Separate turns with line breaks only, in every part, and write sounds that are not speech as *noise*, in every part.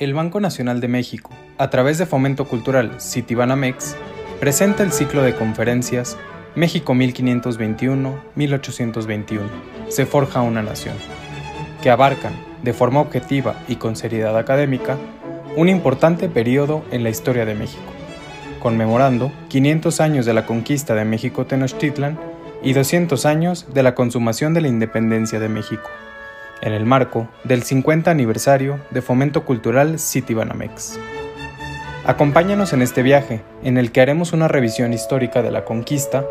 El Banco Nacional de México, a través de Fomento Cultural Citibanamex, presenta el ciclo de conferencias México 1521-1821, se forja una nación, que abarcan, de forma objetiva y con seriedad académica, un importante periodo en la historia de México, conmemorando 500 años de la conquista de México Tenochtitlan y 200 años de la consumación de la independencia de México, en el marco del 50 aniversario de Fomento Cultural Citibanamex. Acompáñanos en este viaje, en el que haremos una revisión histórica de la conquista,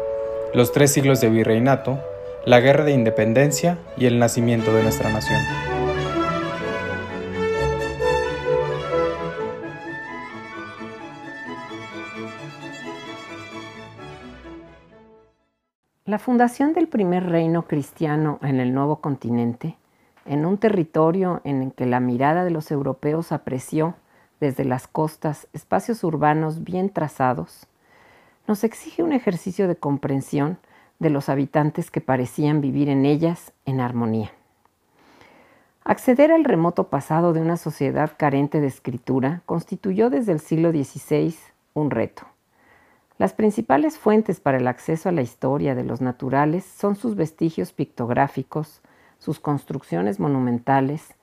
los tres siglos de virreinato, la guerra de independencia y el nacimiento de nuestra nación.
La fundación del primer reino cristiano en el nuevo continente, en un territorio en el que la mirada de los europeos apreció desde las costas espacios urbanos bien trazados, nos exige un ejercicio de comprensión de los habitantes que parecían vivir en ellas en armonía. Acceder al remoto pasado de una sociedad carente de escritura constituyó desde el siglo XVI un reto. Las principales fuentes para el acceso a la historia de los naturales son sus vestigios pictográficos, sus construcciones monumentales,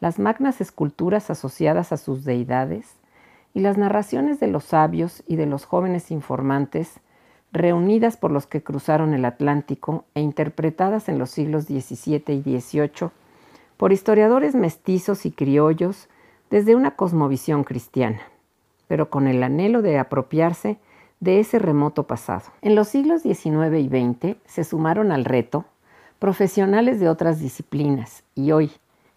las magnas esculturas asociadas a sus deidades y las narraciones de los sabios y de los jóvenes informantes reunidas por los que cruzaron el Atlántico e interpretadas en los siglos XVII y XVIII por historiadores mestizos y criollos desde una cosmovisión cristiana, pero con el anhelo de apropiarse de ese remoto pasado. En los siglos XIX y XX se sumaron al reto profesionales de otras disciplinas y hoy,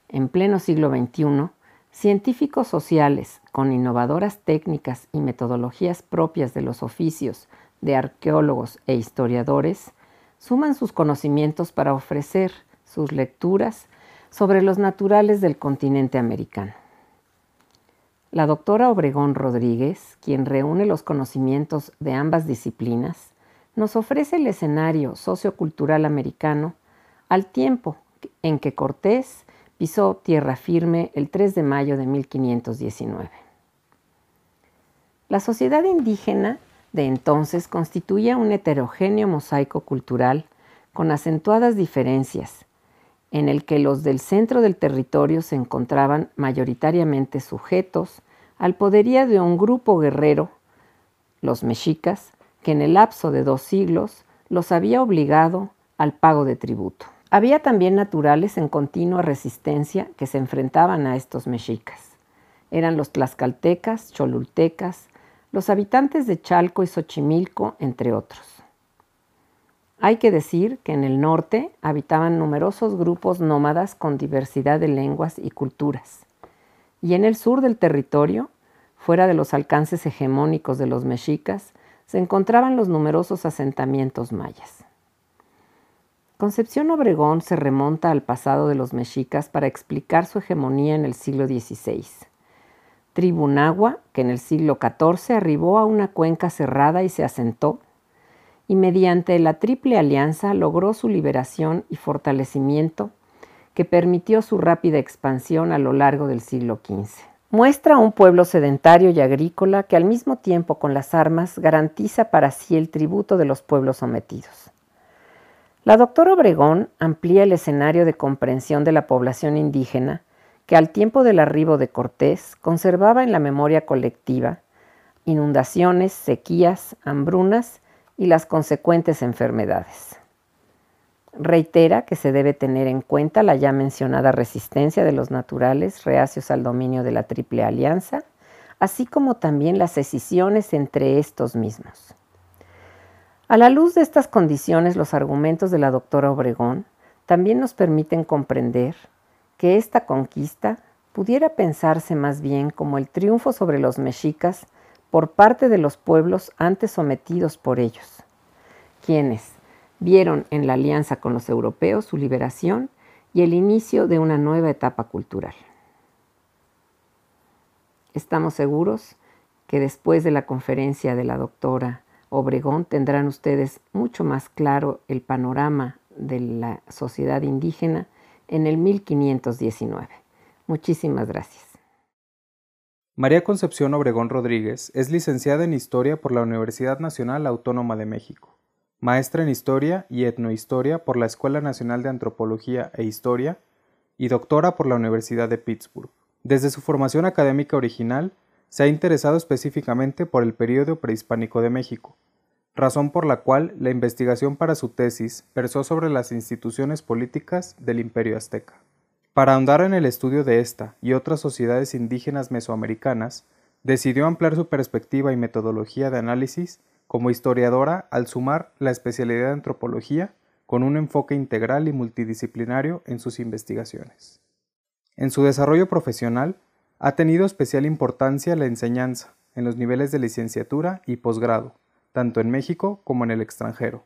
en pleno siglo XXI, científicos sociales con innovadoras técnicas y metodologías propias de los oficios de arqueólogos e historiadores suman sus conocimientos para ofrecer sus lecturas sobre los naturales del continente americano. La doctora Obregón Rodríguez, quien reúne los conocimientos de ambas disciplinas, nos ofrece el escenario sociocultural americano al tiempo en que Cortés pisó tierra firme el 3 de mayo de 1519. La sociedad indígena de entonces constituía un heterogéneo mosaico cultural con acentuadas diferencias, en el que los del centro del territorio se encontraban mayoritariamente sujetos al poderío de un grupo guerrero, los mexicas, que en el lapso de dos siglos los había obligado al pago de tributo. Había también naturales en continua resistencia que se enfrentaban a estos mexicas. Eran los tlaxcaltecas, cholultecas, los habitantes de Chalco y Xochimilco, entre otros. Hay que decir que en el norte habitaban numerosos grupos nómadas con diversidad de lenguas y culturas, y en el sur del territorio, fuera de los alcances hegemónicos de los mexicas, se encontraban los numerosos asentamientos mayas. Concepción Obregón se remonta al pasado de los mexicas para explicar su hegemonía en el siglo XVI. Tribunagua, que en el siglo XIV arribó a una cuenca cerrada y se asentó, y mediante la Triple Alianza logró su liberación y fortalecimiento que permitió su rápida expansión a lo largo del siglo XV. Muestra un pueblo sedentario y agrícola que al mismo tiempo con las armas garantiza para sí el tributo de los pueblos sometidos. La doctora Obregón amplía el escenario de comprensión de la población indígena que al tiempo del arribo de Cortés conservaba en la memoria colectiva inundaciones, sequías, hambrunas y las consecuentes enfermedades. Reitera que se debe tener en cuenta la ya mencionada resistencia de los naturales reacios al dominio de la Triple Alianza, así como también las escisiones entre estos mismos. A la luz de estas condiciones, los argumentos de la doctora Obregón también nos permiten comprender que esta conquista pudiera pensarse más bien como el triunfo sobre los mexicas por parte de los pueblos antes sometidos por ellos, quienes vieron en la alianza con los europeos su liberación y el inicio de una nueva etapa cultural. Estamos seguros que después de la conferencia de la doctora Obregón tendrán ustedes mucho más claro el panorama de la sociedad indígena en el 1519. Muchísimas gracias.
María Concepción Obregón Rodríguez es licenciada en Historia por la Universidad Nacional Autónoma de México, maestra en Historia y Etnohistoria por la Escuela Nacional de Antropología e Historia y doctora por la Universidad de Pittsburgh. Desde su formación académica original, se ha interesado específicamente por el período prehispánico de México, razón por la cual la investigación para su tesis versó sobre las instituciones políticas del Imperio Azteca. Para ahondar en el estudio de esta y otras sociedades indígenas mesoamericanas, decidió ampliar su perspectiva y metodología de análisis como historiadora al sumar la especialidad de antropología con un enfoque integral y multidisciplinario en sus investigaciones. En su desarrollo profesional, ha tenido especial importancia la enseñanza en los niveles de licenciatura y posgrado, tanto en México como en el extranjero,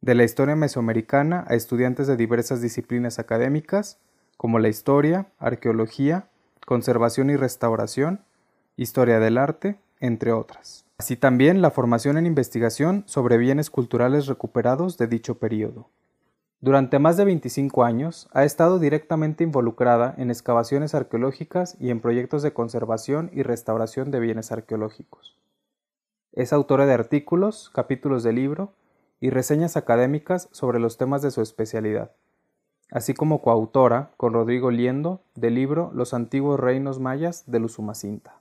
de la historia mesoamericana a estudiantes de diversas disciplinas académicas, como la historia, arqueología, conservación y restauración, historia del arte, entre otras. Así también la formación en investigación sobre bienes culturales recuperados de dicho periodo. Durante más de 25 años ha estado directamente involucrada en excavaciones arqueológicas y en proyectos de conservación y restauración de bienes arqueológicos. Es autora de artículos, capítulos de libro y reseñas académicas sobre los temas de su especialidad así como coautora con Rodrigo Liendo del libro Los antiguos reinos mayas de Luzumacinta.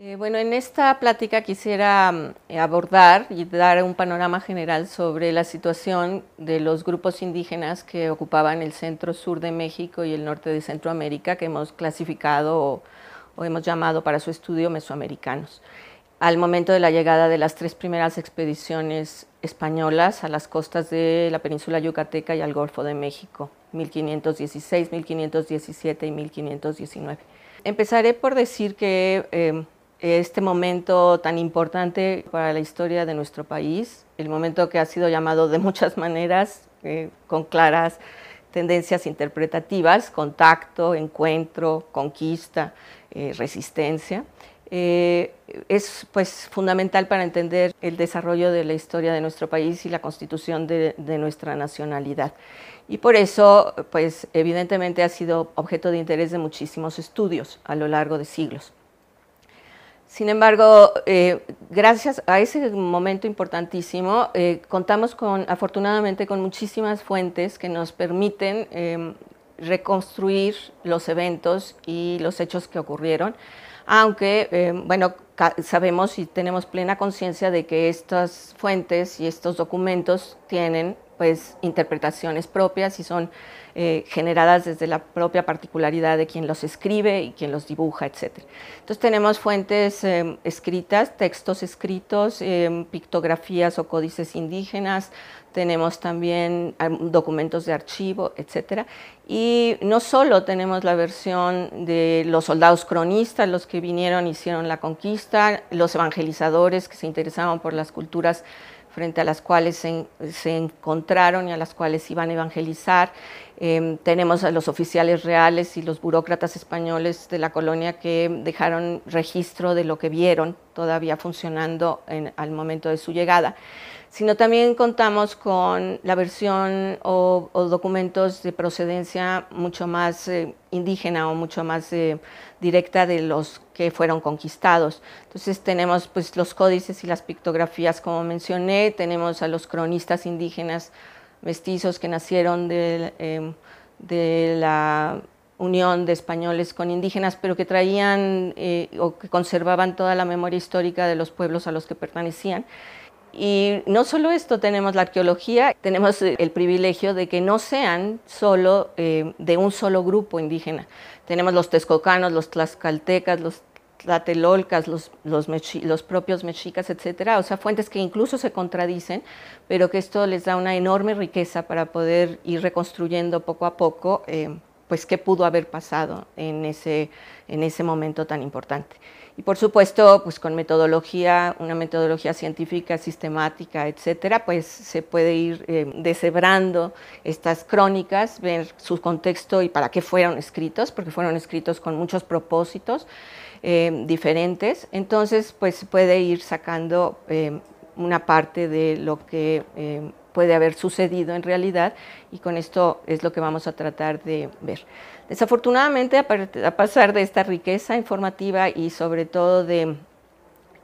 Eh, bueno, en esta plática quisiera mm, abordar y dar un panorama general sobre la situación de los grupos indígenas que ocupaban el centro sur de México y el norte de Centroamérica, que hemos clasificado o hemos llamado para su estudio mesoamericanos. Al momento de la llegada de las tres primeras expediciones españolas a las costas de la península yucateca y al Golfo de México, 1516, 1517 y 1519. Empezaré por decir que eh, este momento tan importante para la historia de nuestro país, el momento que ha sido llamado de muchas maneras, eh, con claras tendencias interpretativas, contacto, encuentro, conquista, eh, resistencia. Eh, es pues fundamental para entender el desarrollo de la historia de nuestro país y la constitución de, nuestra nacionalidad. Y por eso, pues evidentemente ha sido objeto de interés de muchísimos estudios a lo largo de siglos. Sin embargo, eh, gracias a ese momento importantísimo, contamos con, afortunadamente con muchísimas fuentes que nos permiten em, reconstruir los eventos y los hechos que ocurrieron, aunque, eh, bueno, sabemos y tenemos plena conciencia de que estas fuentes y estos documentos tienen pues interpretaciones propias y son eh, generadas desde la propia particularidad de quien los escribe y quien los dibuja, etc. Entonces tenemos fuentes eh, escritas, textos escritos, pictografías o códices indígenas, tenemos también documentos de archivo, etc. Y no solo tenemos la versión de los soldados cronistas, los que vinieron y hicieron la conquista, los evangelizadores que se interesaban por las culturas frente a las cuales se, encontraron y a las cuales iban a evangelizar. Em, tenemos a los oficiales reales y los burócratas españoles de la colonia que dejaron registro de lo que vieron todavía funcionando al momento de su llegada sino también contamos con la versión o, documentos de procedencia mucho más eh, indígena o mucho más eh, directa de los que fueron conquistados. Entonces tenemos pues, los códices y las pictografías, como mencioné, tenemos a los cronistas indígenas mestizos que nacieron de, em, de la unión de españoles con indígenas, pero que traían eh, o que conservaban toda la memoria histórica de los pueblos a los que pertenecían. Y no solo esto, tenemos la arqueología, tenemos el privilegio de que no sean solo eh, de un solo grupo indígena. Tenemos los texcocanos, los tlaxcaltecas, los tlatelolcas, los, los, los, propios mexicas, etcétera, o sea, fuentes que incluso se contradicen, pero que esto les da una enorme riqueza para poder ir reconstruyendo poco a poco, eh, pues, qué pudo haber pasado en ese, en ese momento tan importante. Y por supuesto, pues con metodología, una metodología científica, sistemática, etcétera, pues se puede ir eh, deshebrando estas crónicas, ver su contexto y para qué fueron escritos, porque fueron escritos con muchos propósitos eh, diferentes. Entonces, pues se puede ir sacando eh, una parte de lo que puede haber sucedido en realidad y con esto es lo que vamos a tratar de ver. Desafortunadamente, a pasar de esta riqueza informativa y sobre todo de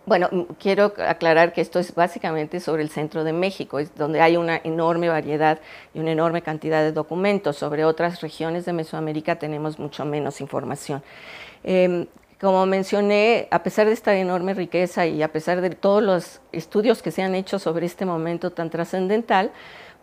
bueno, quiero aclarar que esto es básicamente sobre el centro de México, es donde hay una enorme variedad y una enorme cantidad de documentos. Sobre otras regiones de Mesoamérica tenemos mucho menos información. Em, como mencioné, a pesar de esta enorme riqueza y a pesar de todos los estudios que se han hecho sobre este momento tan trascendental,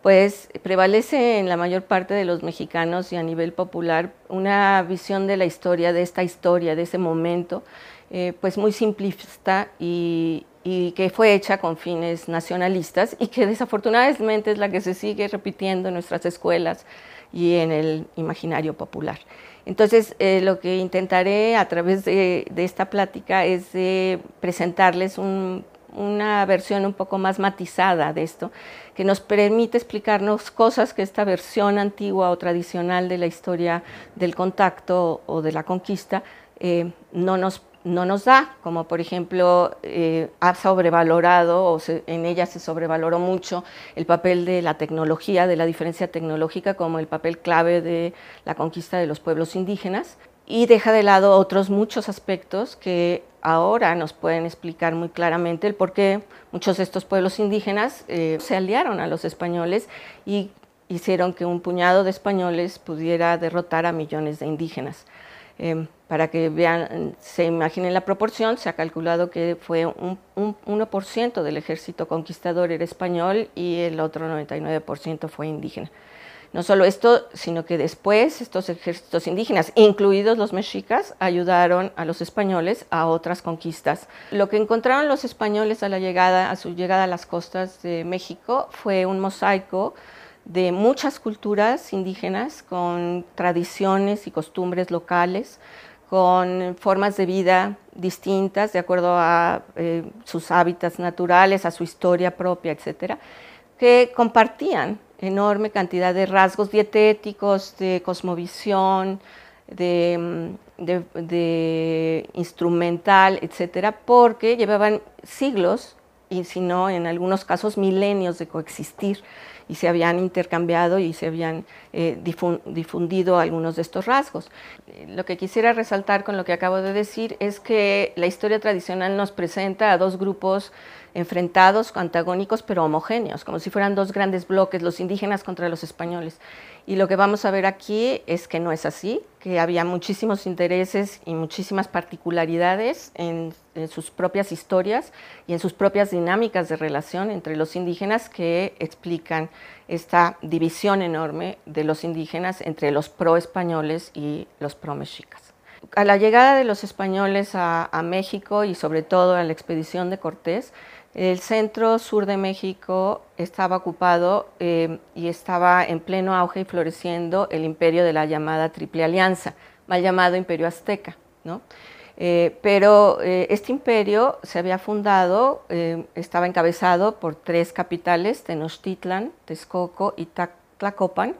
pues prevalece en la mayor parte de los mexicanos y a nivel popular una visión de la historia, de esta historia, de ese momento, eh, pues muy simplista y, que fue hecha con fines nacionalistas y que desafortunadamente es la que se sigue repitiendo en nuestras escuelas y en el imaginario popular. Entonces, eh, lo que intentaré a través de, esta plática es presentarles una versión un poco más matizada de esto, que nos permite explicarnos cosas que esta versión antigua o tradicional de la historia del contacto o de la conquista eh, no nos no nos da, como por ejemplo eh, ha sobrevalorado o en ella se sobrevaloró mucho el papel de la tecnología, de la diferencia tecnológica como el papel clave de la conquista de los pueblos indígenas y deja de lado otros muchos aspectos que ahora nos pueden explicar muy claramente el por qué muchos de estos pueblos indígenas eh, se aliaron a los españoles y hicieron que un puñado de españoles pudiera derrotar a millones de indígenas. Em, para que vean, se imaginen la proporción, se ha calculado que fue un, 1% del ejército conquistador era español y el otro 99% fue indígena. No solo esto, sino que después estos ejércitos indígenas, incluidos los mexicas, ayudaron a los españoles a otras conquistas. Lo que encontraron los españoles a la llegada, a su llegada a las costas de México, fue un mosaico de muchas culturas indígenas con tradiciones y costumbres locales, con formas de vida distintas de acuerdo a eh, sus hábitats naturales, a su historia propia, etcétera, que compartían enorme cantidad de rasgos dietéticos, de cosmovisión, de, mm, de instrumental, etcétera, porque llevaban siglos y si no, en algunos casos milenios de coexistir y se habían intercambiado y se habían eh, difundido algunos de estos rasgos. Lo que quisiera resaltar con lo que acabo de decir es que la historia tradicional nos presenta a dos grupos enfrentados, antagónicos, pero homogéneos, como si fueran dos grandes bloques, los indígenas contra los españoles. Y lo que vamos a ver aquí es que no es así, que había muchísimos intereses y muchísimas particularidades en, sus propias historias y en sus propias dinámicas de relación entre los indígenas que explican esta división enorme de los indígenas entre los pro-españoles y los pro-mexicas. A la llegada de los españoles a, a México y sobre todo a la expedición de Cortés, el centro sur de México estaba ocupado eh, y estaba en pleno auge y floreciendo el imperio de la llamada Triple Alianza, mal llamado Imperio Azteca. Eh, pero eh, este imperio se había fundado, estaba encabezado por tres capitales, Tenochtitlan, Texcoco y Tlacopan,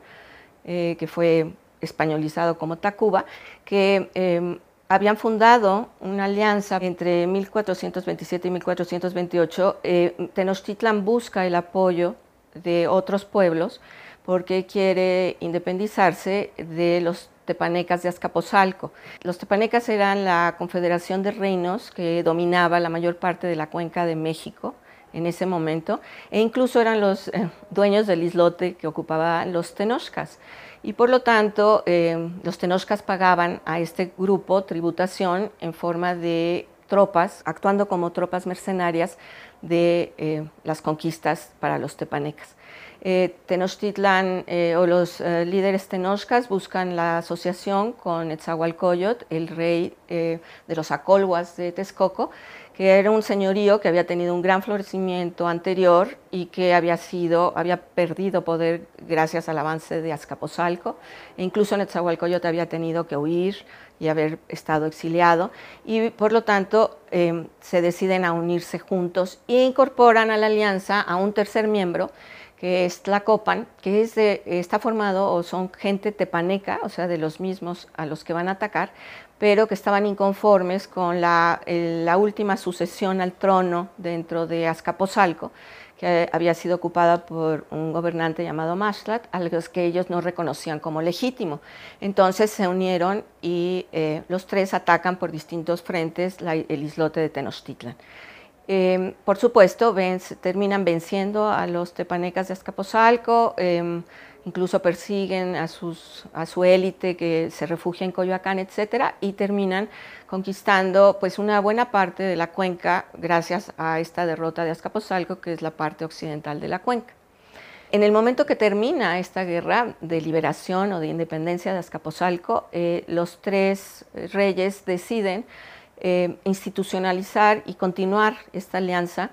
que fue españolizado como Tacuba, que em, habían fundado una alianza entre 1427 y 1428. Eh, Tenochtitlan busca el apoyo de otros pueblos porque quiere independizarse de los tepanecas de Azcapotzalco. Los tepanecas eran la confederación de reinos que dominaba la mayor parte de la cuenca de México en ese momento, e incluso eran los eh, dueños del islote que ocupaban los tenochcas y por lo tanto eh, los tenochcas pagaban a este grupo tributación en forma de tropas, actuando como tropas mercenarias de eh, las conquistas para los tepanecas. Eh, Tenochtitlan o los líderes tenochcas buscan la asociación con Etzahualcoyot, el rey de los acolhuas de Texcoco, que era un señorío que había tenido un gran florecimiento anterior y que había sido, había perdido poder gracias al avance de Azcapotzalco, e incluso Netzahualcoyot había tenido que huir y haber estado exiliado, y por lo tanto em, se deciden a unirse juntos e incorporan a la alianza a un tercer miembro, que es Tlacopan, que es está formado o son gente tepaneca, o sea, de los mismos a los que van a atacar, pero que estaban inconformes con la, última sucesión al trono dentro de Azcapotzalco, que había sido ocupada por un gobernante llamado Maslat, a los que ellos no reconocían como legítimo. Entonces se unieron y eh, los tres atacan por distintos frentes el islote de Tenochtitlan. Em, por supuesto, terminan venciendo a los tepanecas de Azcapotzalco, em, incluso persiguen a, su élite que se refugia en Coyoacán, etcétera, y terminan conquistando pues una buena parte de la cuenca gracias a esta derrota de Azcapotzalco, que es la parte occidental de la cuenca. En el momento que termina esta guerra de liberación o de independencia de Azcapotzalco, eh, los tres reyes deciden eh, institucionalizar y continuar esta alianza.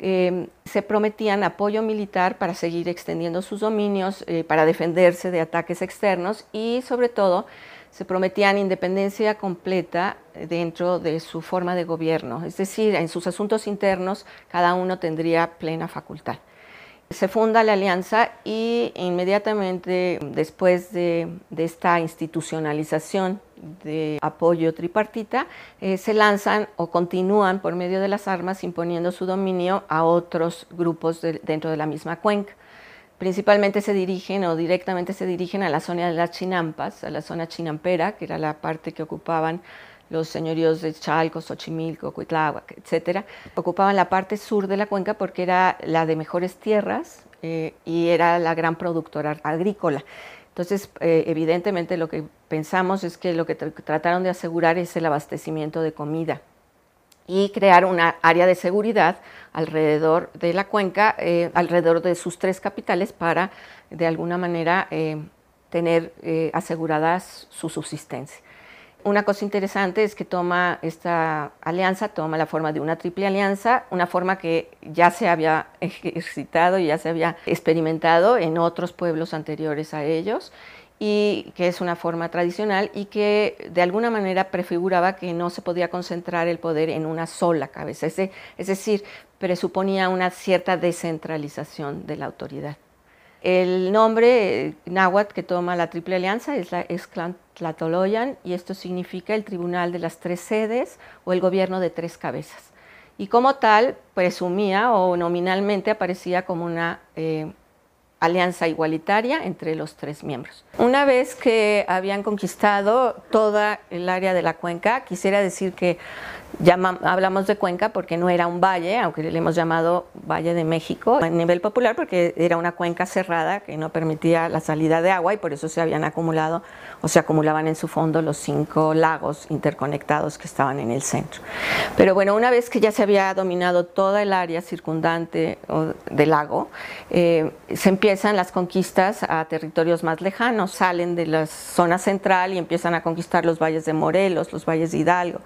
Eh, se prometían apoyo militar para seguir extendiendo sus dominios, para defenderse de ataques externos y sobre todo se prometían independencia completa dentro de su forma de gobierno, es decir, en sus asuntos internos cada uno tendría plena facultad. Se funda la alianza y inmediatamente después de, esta institucionalización de apoyo tripartita, eh, se lanzan o continúan por medio de las armas imponiendo su dominio a otros grupos dentro de la misma cuenca principalmente se dirigen o directamente se dirigen a la zona de las Chinampas, a la zona chinampera, que era la parte que ocupaban los señoríos de Chalco, Xochimilco, Cuitláhuac, etc. Ocupaban la parte sur de la cuenca porque era la de mejores tierras eh, y era la gran productora agrícola. Entonces, eh, evidentemente lo que pensamos es que lo que trataron de asegurar es el abastecimiento de comida y crear una área de seguridad alrededor de la cuenca, eh, alrededor de sus tres capitales para de alguna manera eh, tener aseguradas su subsistencia. Una cosa interesante es que toma esta alianza, toma la forma de una triple alianza, una forma que ya se había *laughs* ejercitado y ya se había experimentado en otros pueblos anteriores a ellos y que es una forma tradicional y que de alguna manera prefiguraba que no se podía concentrar el poder en una sola cabeza, es, decir, presuponía una cierta descentralización de la autoridad. El nombre eh, náhuatl que toma la Triple Alianza es la Tlatoloyan y esto significa el Tribunal de las Tres Sedes o el Gobierno de Tres Cabezas. Y como tal, presumía o nominalmente aparecía como una eh, alianza igualitaria entre los tres miembros. Una vez que habían conquistado toda el área de la cuenca, quisiera decir que hablamos de cuenca porque no era un valle, aunque le hemos llamado Valle de México a nivel popular porque era una cuenca cerrada que no permitía la salida de agua y por eso se habían acumulado o se acumulaban en su fondo los cinco lagos interconectados que estaban en el centro. Pero bueno, una vez que ya se había dominado toda el área circundante del lago, eh, se empiezan las conquistas a territorios más lejanos, salen de la zona central y empiezan a conquistar los valles de Morelos, los valles de Hidalgo.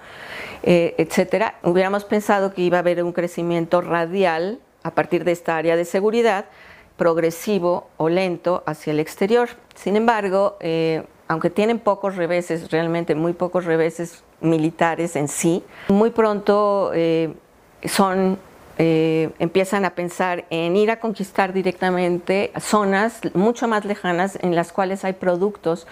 Eh, etcétera, hubiéramos pensado que iba a haber un crecimiento radial a partir de esta área de seguridad, progresivo o lento hacia el exterior. Sin embargo, eh, aunque tienen pocos reveses, realmente muy pocos reveses militares en sí, muy pronto eh, son empiezan a pensar en ir a conquistar directamente zonas mucho más lejanas en las cuales hay productos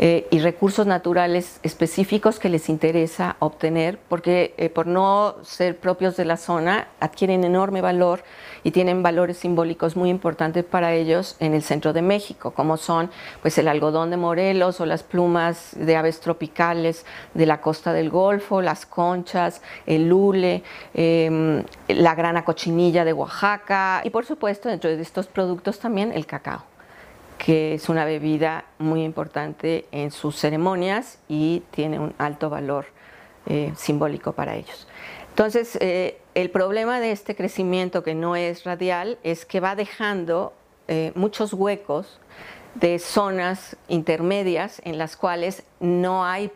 eh, y recursos naturales específicos que les interesa obtener, porque eh, por no ser propios de la zona adquieren enorme valor y tienen valores simbólicos muy importantes para ellos en el centro de México, como son pues el algodón de Morelos o las plumas de aves tropicales de la costa del Golfo, las conchas, el lule, em, la grana cochinilla de Oaxaca y por supuesto dentro de estos productos también el cacao que es una bebida muy importante en sus ceremonias y tiene un alto valor eh, simbólico para ellos. Entonces, eh, el problema de este crecimiento que no es radial es que va dejando eh, muchos huecos de zonas intermedias en las cuales no hay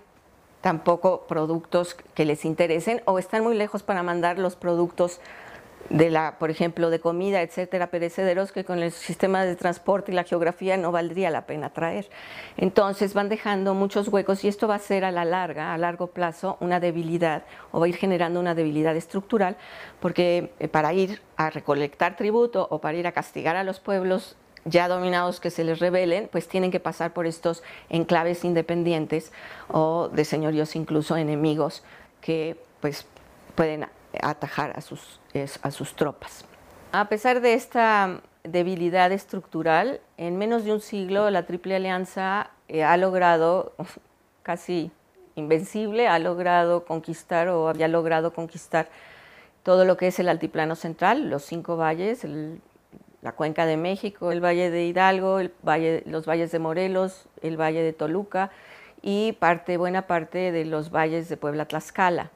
tampoco productos que les interesen o están muy lejos para mandar los productos de la, por ejemplo, de comida, etcétera, perecederos que con el sistema de transporte y la geografía no valdría la pena traer. Entonces van dejando muchos huecos y esto va a ser a la larga, a largo plazo, una debilidad o va a ir generando una debilidad estructural porque eh, para ir a recolectar tributo o para ir a castigar a los pueblos ya dominados que se les rebelen, pues tienen que pasar por estos enclaves independientes o de señoríos incluso enemigos que pues pueden atajar a sus, a sus tropas. A pesar de esta debilidad estructural, en menos de un siglo la Triple Alianza eh, ha logrado, *laughs* casi invencible, ha logrado conquistar o había logrado conquistar todo lo que es el altiplano central, los cinco valles, la cuenca de México, el valle de Hidalgo, los valles de Morelos, el valle de Toluca y buena parte de los valles de Puebla-Tlaxcala.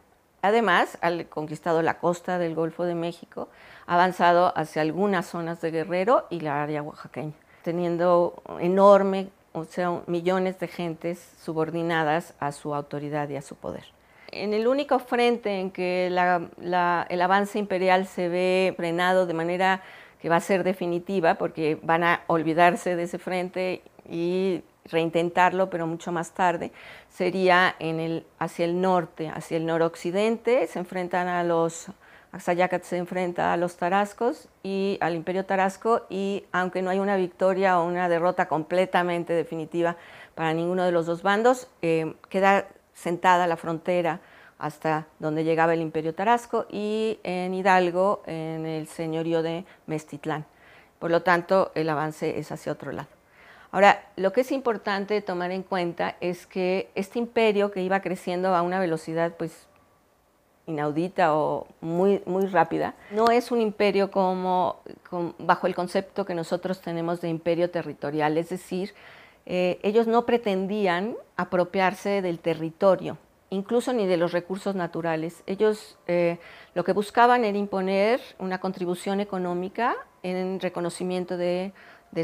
Además, ha conquistado la costa del Golfo de México, ha avanzado hacia algunas zonas de Guerrero y la área oaxaqueña, teniendo enorme, o sea, millones de gentes subordinadas a su autoridad y a su poder. En el único frente en que el avance imperial se ve frenado de manera que va a ser definitiva, porque van a olvidarse de ese frente y reintentarlo, pero mucho más tarde, sería en el, hacia el norte, hacia el noroccidente, se enfrentan a los, Axayacat se enfrenta a los tarascos y al imperio tarasco y aunque no hay una victoria o una derrota completamente definitiva para ninguno de los dos bandos, eh, queda sentada la frontera hasta donde llegaba el imperio tarasco y en Hidalgo en el señorío de Mestitlán. Por lo tanto, el avance es hacia otro lado. Ahora, lo que es importante tomar en cuenta es que este imperio que iba creciendo a una velocidad pues inaudita o muy, muy rápida, no es un imperio como, bajo el concepto que nosotros tenemos de imperio territorial, es decir, eh, ellos no pretendían apropiarse del territorio, incluso ni de los recursos naturales. Ellos eh, lo que buscaban era imponer una contribución económica en reconocimiento de,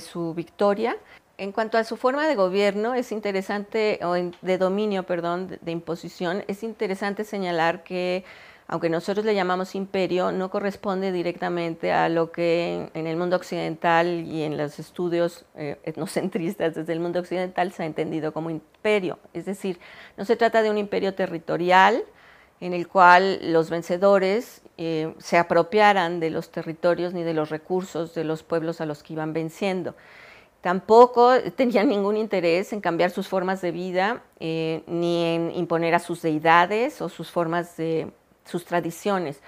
su victoria. En cuanto a su forma de gobierno, es interesante, o de dominio, perdón, de imposición, es interesante señalar que aunque nosotros le llamamos imperio, no corresponde directamente a lo que en, el mundo occidental y en los estudios eh, etnocentristas desde el mundo occidental se ha entendido como imperio. Es decir, no se trata de un imperio territorial en el cual los vencedores eh, se apropiaran de los territorios ni de los recursos de los pueblos a los que iban venciendo. Tampoco *laughs* tenían ningún interés en cambiar sus formas de vida, eh, ni en imponer a sus deidades o sus formas de sus tradiciones.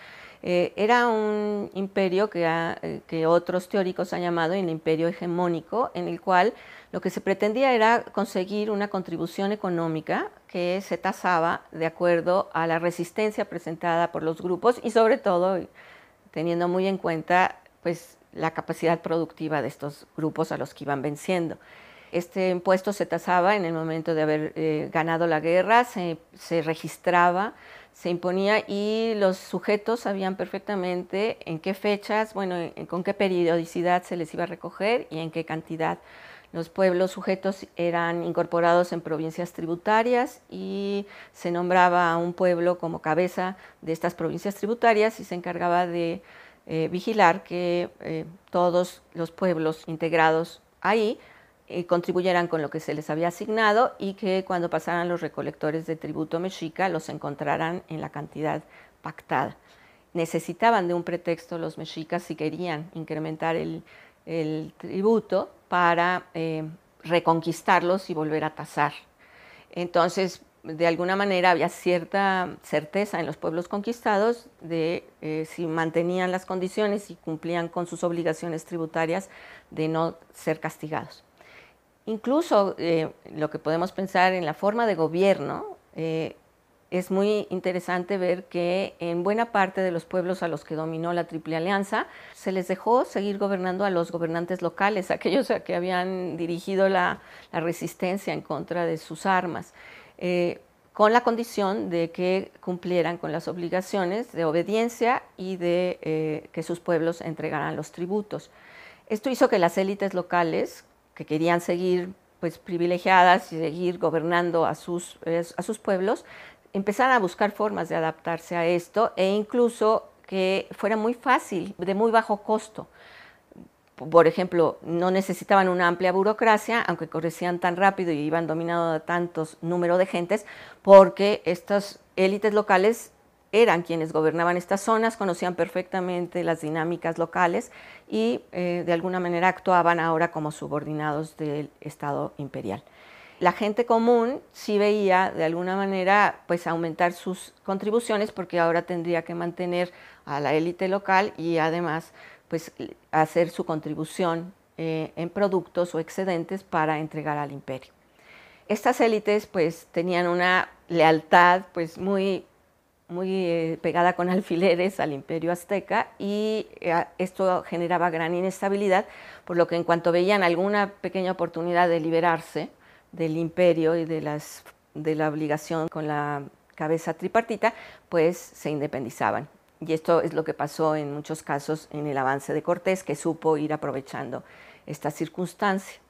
Eh, era un imperio eh, que, otros teóricos han llamado el imperio hegemónico, en el cual lo que se pretendía era conseguir una contribución económica que se tasaba de acuerdo a la resistencia presentada por los grupos y sobre todo teniendo muy en cuenta pues, la capacidad productiva de estos grupos a los que iban venciendo. Este impuesto se tasaba en el momento de haber eh, ganado la guerra, se, se registraba se imponía y los sujetos sabían perfectamente en qué fechas, bueno, con qué periodicidad se les iba a recoger y en qué cantidad. Los pueblos sujetos eran incorporados en provincias tributarias y se nombraba a un pueblo como cabeza de estas provincias tributarias y se encargaba de eh, vigilar que eh, todos los pueblos integrados ahí eh, contribuyeran con lo que se les había asignado y que cuando pasaran los recolectores de tributo mexica los encontraran en la cantidad pactada. Necesitaban de un pretexto los mexicas si querían incrementar el, tributo para reconquistarlos y volver a tasar. Entonces, de alguna manera había cierta certeza en los pueblos conquistados de eh, si mantenían las condiciones y cumplían con sus obligaciones tributarias de no ser castigados. Incluso eh, lo que podemos pensar en la forma de gobierno, eh, es muy interesante ver que en buena parte de los pueblos a los que dominó la Triple Alianza se les dejó seguir gobernando a los gobernantes locales, *laughs* aquellos a que habían dirigido la, resistencia en contra de sus armas, eh, con la condición de que cumplieran con las obligaciones de obediencia y de que sus pueblos entregaran los tributos. Esto hizo que las élites locales que querían seguir pues privilegiadas y seguir gobernando a sus, a sus pueblos, empezaron a buscar formas de adaptarse a esto e incluso que fuera muy fácil, de muy bajo costo. Por ejemplo, no necesitaban una amplia burocracia, aunque correcían tan rápido y iban dominando tantos número de gentes, porque estas élites locales eran quienes gobernaban estas zonas, conocían perfectamente las dinámicas locales y eh, de alguna manera actuaban ahora como subordinados del Estado imperial. La gente común sí veía de alguna manera pues aumentar sus contribuciones porque ahora tendría que mantener a la élite local y además pues, hacer su contribución en productos o excedentes para entregar al imperio. Estas élites pues tenían una lealtad pues muy muy eh, pegada con *laughs* alfileres al imperio azteca y eh, esto generaba gran inestabilidad, por lo que en cuanto veían alguna pequeña oportunidad de liberarse del imperio y de, las, de la obligación con la cabeza tripartita, pues se independizaban. Y esto es lo que pasó en muchos casos en el avance de Cortés, que supo ir aprovechando esta circunstancia.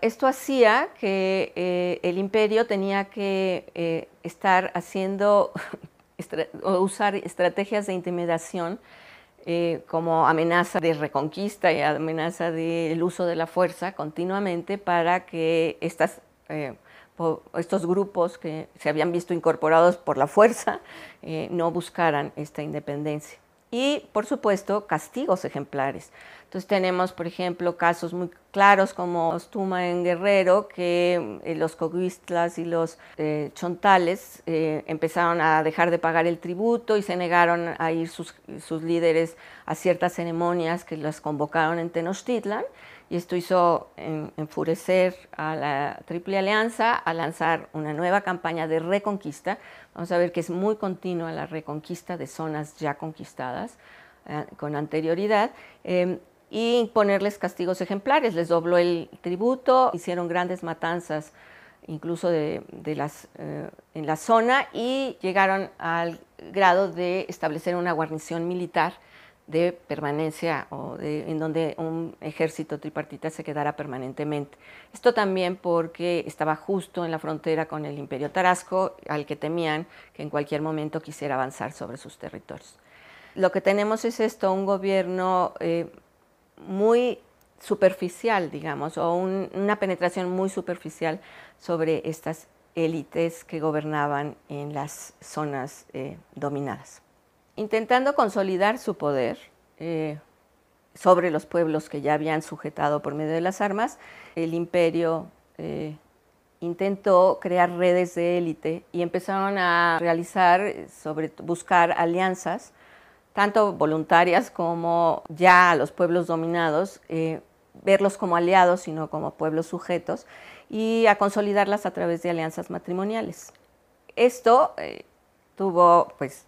Esto hacía que eh, el imperio tenía que estar haciendo *laughs* o usar estrategias de intimidación eh, como amenaza de reconquista y amenaza del uso de la fuerza continuamente para que estas, estos grupos que se habían visto incorporados por la fuerza eh, no buscaran esta independencia. Y, por supuesto, castigos ejemplares. Entonces tenemos, por ejemplo, casos muy claros como Ostuma en Guerrero, que eh, los coguistlas y los eh, chontales eh, empezaron a dejar de pagar el tributo y se negaron a ir sus, sus líderes a ciertas ceremonias que los convocaron en Tenochtitlan y esto hizo enfurecer a la Triple Alianza a lanzar una nueva campaña de reconquista. Vamos a ver que es muy continua la reconquista de zonas ya conquistadas con anterioridad. Em, y imponerles castigos ejemplares. Les dobló el tributo, hicieron grandes matanzas incluso de, las, eh, en la zona y llegaron al grado de establecer una guarnición militar de permanencia o en donde un ejército tripartita se quedara permanentemente. Esto también porque estaba justo en la frontera con el imperio tarasco, al que temían que en cualquier momento quisiera avanzar sobre sus territorios. Lo que tenemos es esto, un gobierno eh, muy superficial, digamos, o una penetración muy superficial sobre estas élites que gobernaban en las zonas eh, dominadas. Intentando consolidar su poder eh, sobre los pueblos que ya habían sujetado por medio de las armas, el imperio eh, intentó crear redes de élite y empezaron a realizar, sobre buscar alianzas tanto voluntarias como ya a los pueblos dominados, eh, verlos como aliados, sino como pueblos sujetos, y a consolidarlas a través de alianzas matrimoniales. Esto tuvo pues,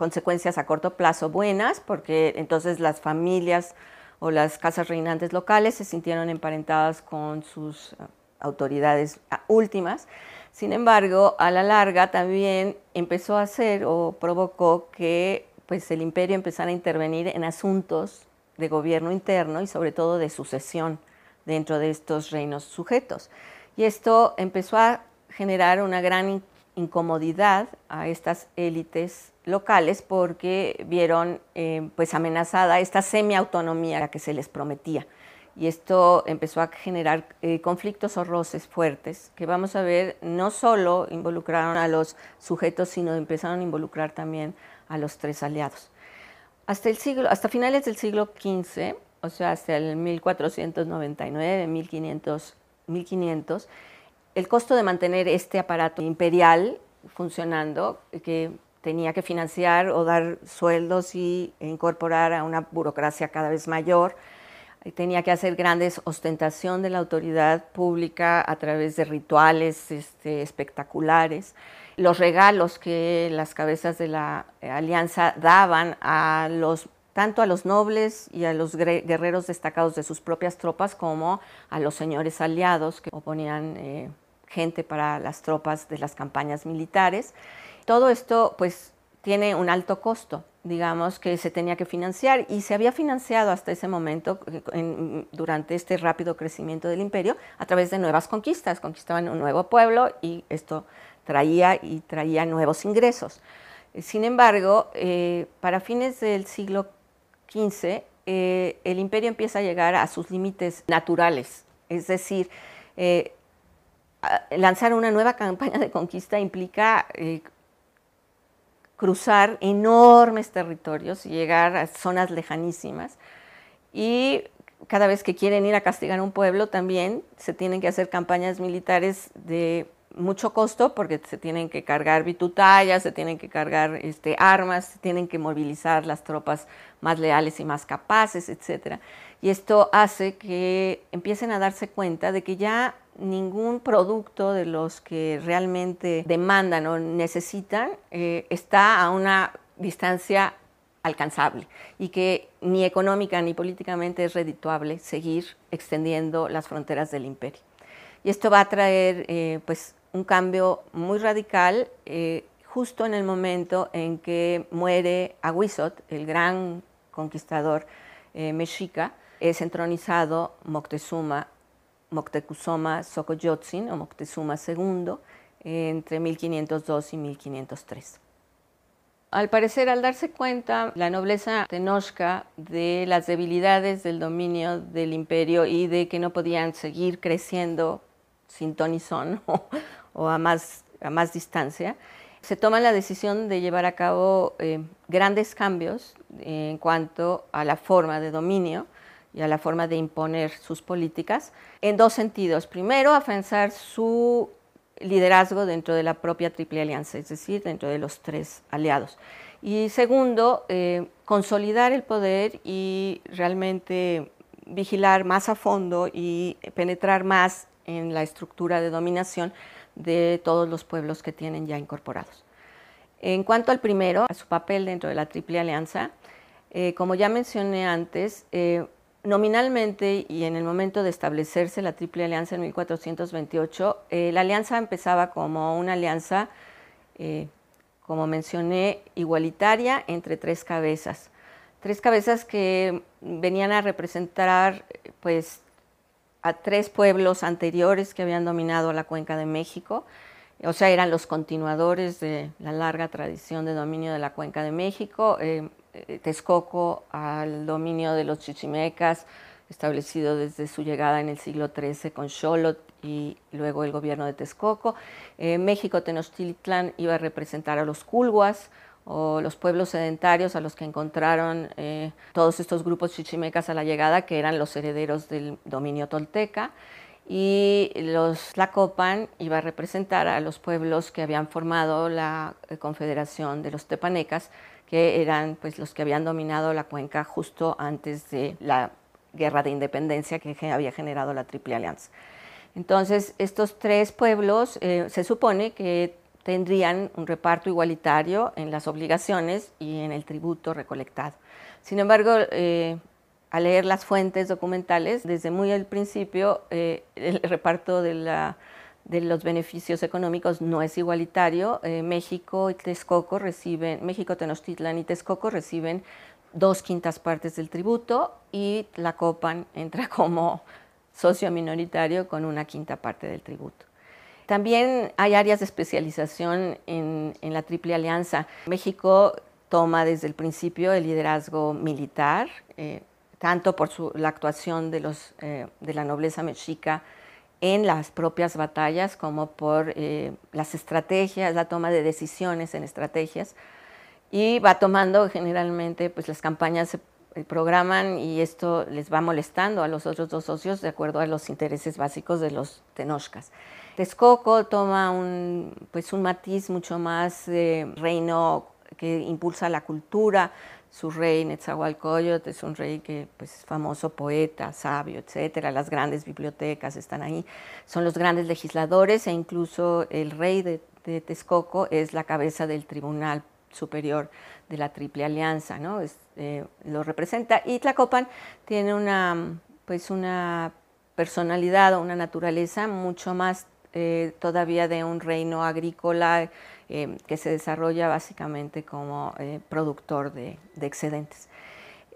consecuencias a corto plazo buenas, porque entonces las familias o las casas reinantes locales se sintieron emparentadas con sus eh, autoridades últimas. Sin embargo, a la larga también empezó a hacer o provocó que pues el imperio empezara a intervenir en asuntos de gobierno interno y sobre todo de sucesión dentro de estos reinos sujetos. Y esto empezó a generar una gran incomodidad a estas élites locales porque vieron eh, pues amenazada esta semiautonomía que se les prometía. Y esto empezó a generar eh, conflictos o roces fuertes que vamos a ver no solo involucraron a los sujetos, sino empezaron a involucrar también a los tres aliados. Hasta, el siglo, hasta finales del siglo XV, o sea, hasta el 1499, 1500, 1500, el costo de mantener este aparato imperial funcionando, que tenía que financiar o dar sueldos y incorporar a una burocracia cada vez mayor, tenía que hacer grandes ostentación de la autoridad pública a través de rituales este, espectaculares los regalos que las cabezas de la eh, alianza daban a los tanto a los nobles y a los guerreros destacados de sus propias tropas como a los señores aliados que oponían eh, gente para las tropas de las campañas militares. Todo esto pues tiene un alto costo, digamos, que se tenía que financiar y se había financiado hasta ese momento, eh, durante este rápido crecimiento del imperio, a través de nuevas conquistas. Conquistaban un nuevo pueblo y esto traía y traía nuevos ingresos. Sin embargo, eh, para fines del siglo XV, eh, el imperio empieza a llegar a sus límites naturales, es decir, eh, lanzar una nueva campaña de conquista implica cruzar enormes territorios y llegar a zonas lejanísimas. Y cada vez que quieren ir a castigar un pueblo, también se tienen que hacer campañas militares de mucho costo porque se tienen que cargar bitutallas, se tienen que cargar este, armas, se tienen que movilizar las tropas más leales y más capaces, etc. Y esto hace que empiecen a darse cuenta de que ya ningún producto de los que realmente demandan o necesitan eh, está a una distancia alcanzable y que ni económica ni políticamente es redituable seguir extendiendo las fronteras del imperio. Y esto va a traer eh, pues, un cambio muy radical eh, justo en el momento en que muere Aguizot, el gran conquistador mexica, es entronizado Moctezuma, Moctezuma Xocoyotzin o Moctezuma II entre 1502 y 1503. Al parecer, al darse cuenta la nobleza tenochca de las debilidades del dominio del imperio y de que no podían seguir creciendo sin ton *laughs* o, a, más, a más distancia, se toma la decisión de llevar a cabo eh, grandes cambios en cuanto a la forma de dominio y a la forma de imponer sus políticas en dos sentidos. Primero, afianzar su liderazgo dentro de la propia Triple Alianza, es decir, dentro de los tres aliados. Y segundo, eh, consolidar el poder y realmente vigilar más a fondo y penetrar más en la estructura de dominación de todos los pueblos que tienen ya incorporados. En cuanto al primero, a su papel dentro de la Triple Alianza, eh, como ya mencioné antes, eh, Nominalmente y en el momento de establecerse la Triple Alianza en 1428, eh, la alianza empezaba como una alianza, eh, como mencioné, igualitaria entre tres cabezas. Tres cabezas que venían a representar pues, a tres pueblos anteriores que habían dominado la cuenca de México, o sea, eran los continuadores de la larga tradición de dominio de la cuenca de México. Eh, Texcoco al dominio de los chichimecas, establecido desde su llegada en el siglo XIII con Xolot y luego el gobierno de Texcoco. Eh, México Tenochtitlan iba a representar a los culhuas o los pueblos sedentarios a los que encontraron eh, todos estos grupos chichimecas a la llegada, que eran los herederos del dominio tolteca. Y los Tlacopan iba a representar a los pueblos que habían formado la confederación de los tepanecas, que eran pues, los que habían dominado la cuenca justo antes de la guerra de independencia que había generado la Triple Alianza. Entonces, estos tres pueblos eh, se supone que tendrían un reparto igualitario en las obligaciones y en el tributo recolectado. Sin embargo, eh, al leer las fuentes documentales, desde muy al principio, eh, el reparto de la de los beneficios económicos no es igualitario. Eh, México y Texcoco reciben, México, Tenochtitlan y Texcoco reciben dos quintas partes del tributo y la Copan *laughs* entra como socio minoritario con una quinta parte del tributo. También hay áreas de especialización en, la Triple Alianza. México toma desde el principio el liderazgo militar, eh, tanto por la actuación de, los, eh, de la nobleza mexica en las propias batallas como por eh, las estrategias, la toma de decisiones en estrategias y va tomando generalmente pues las campañas se eh, programan y esto les va molestando a los otros dos socios de acuerdo a los intereses básicos de los tenochcas. Texcoco toma un, pues un matiz mucho más de reino que impulsa la cultura, su rey Netzahualcoyot es un rey que pues, es famoso poeta, sabio, etcétera. Las grandes bibliotecas están ahí. Son los grandes legisladores e incluso el rey de, Texcoco es la cabeza del Tribunal Superior de la Triple Alianza, ¿no? Eh, lo representa. Y Tlacopan tiene una, pues una personalidad o una naturaleza mucho más eh, todavía de un reino agrícola eh, que se desarrolla básicamente como eh, productor de, excedentes.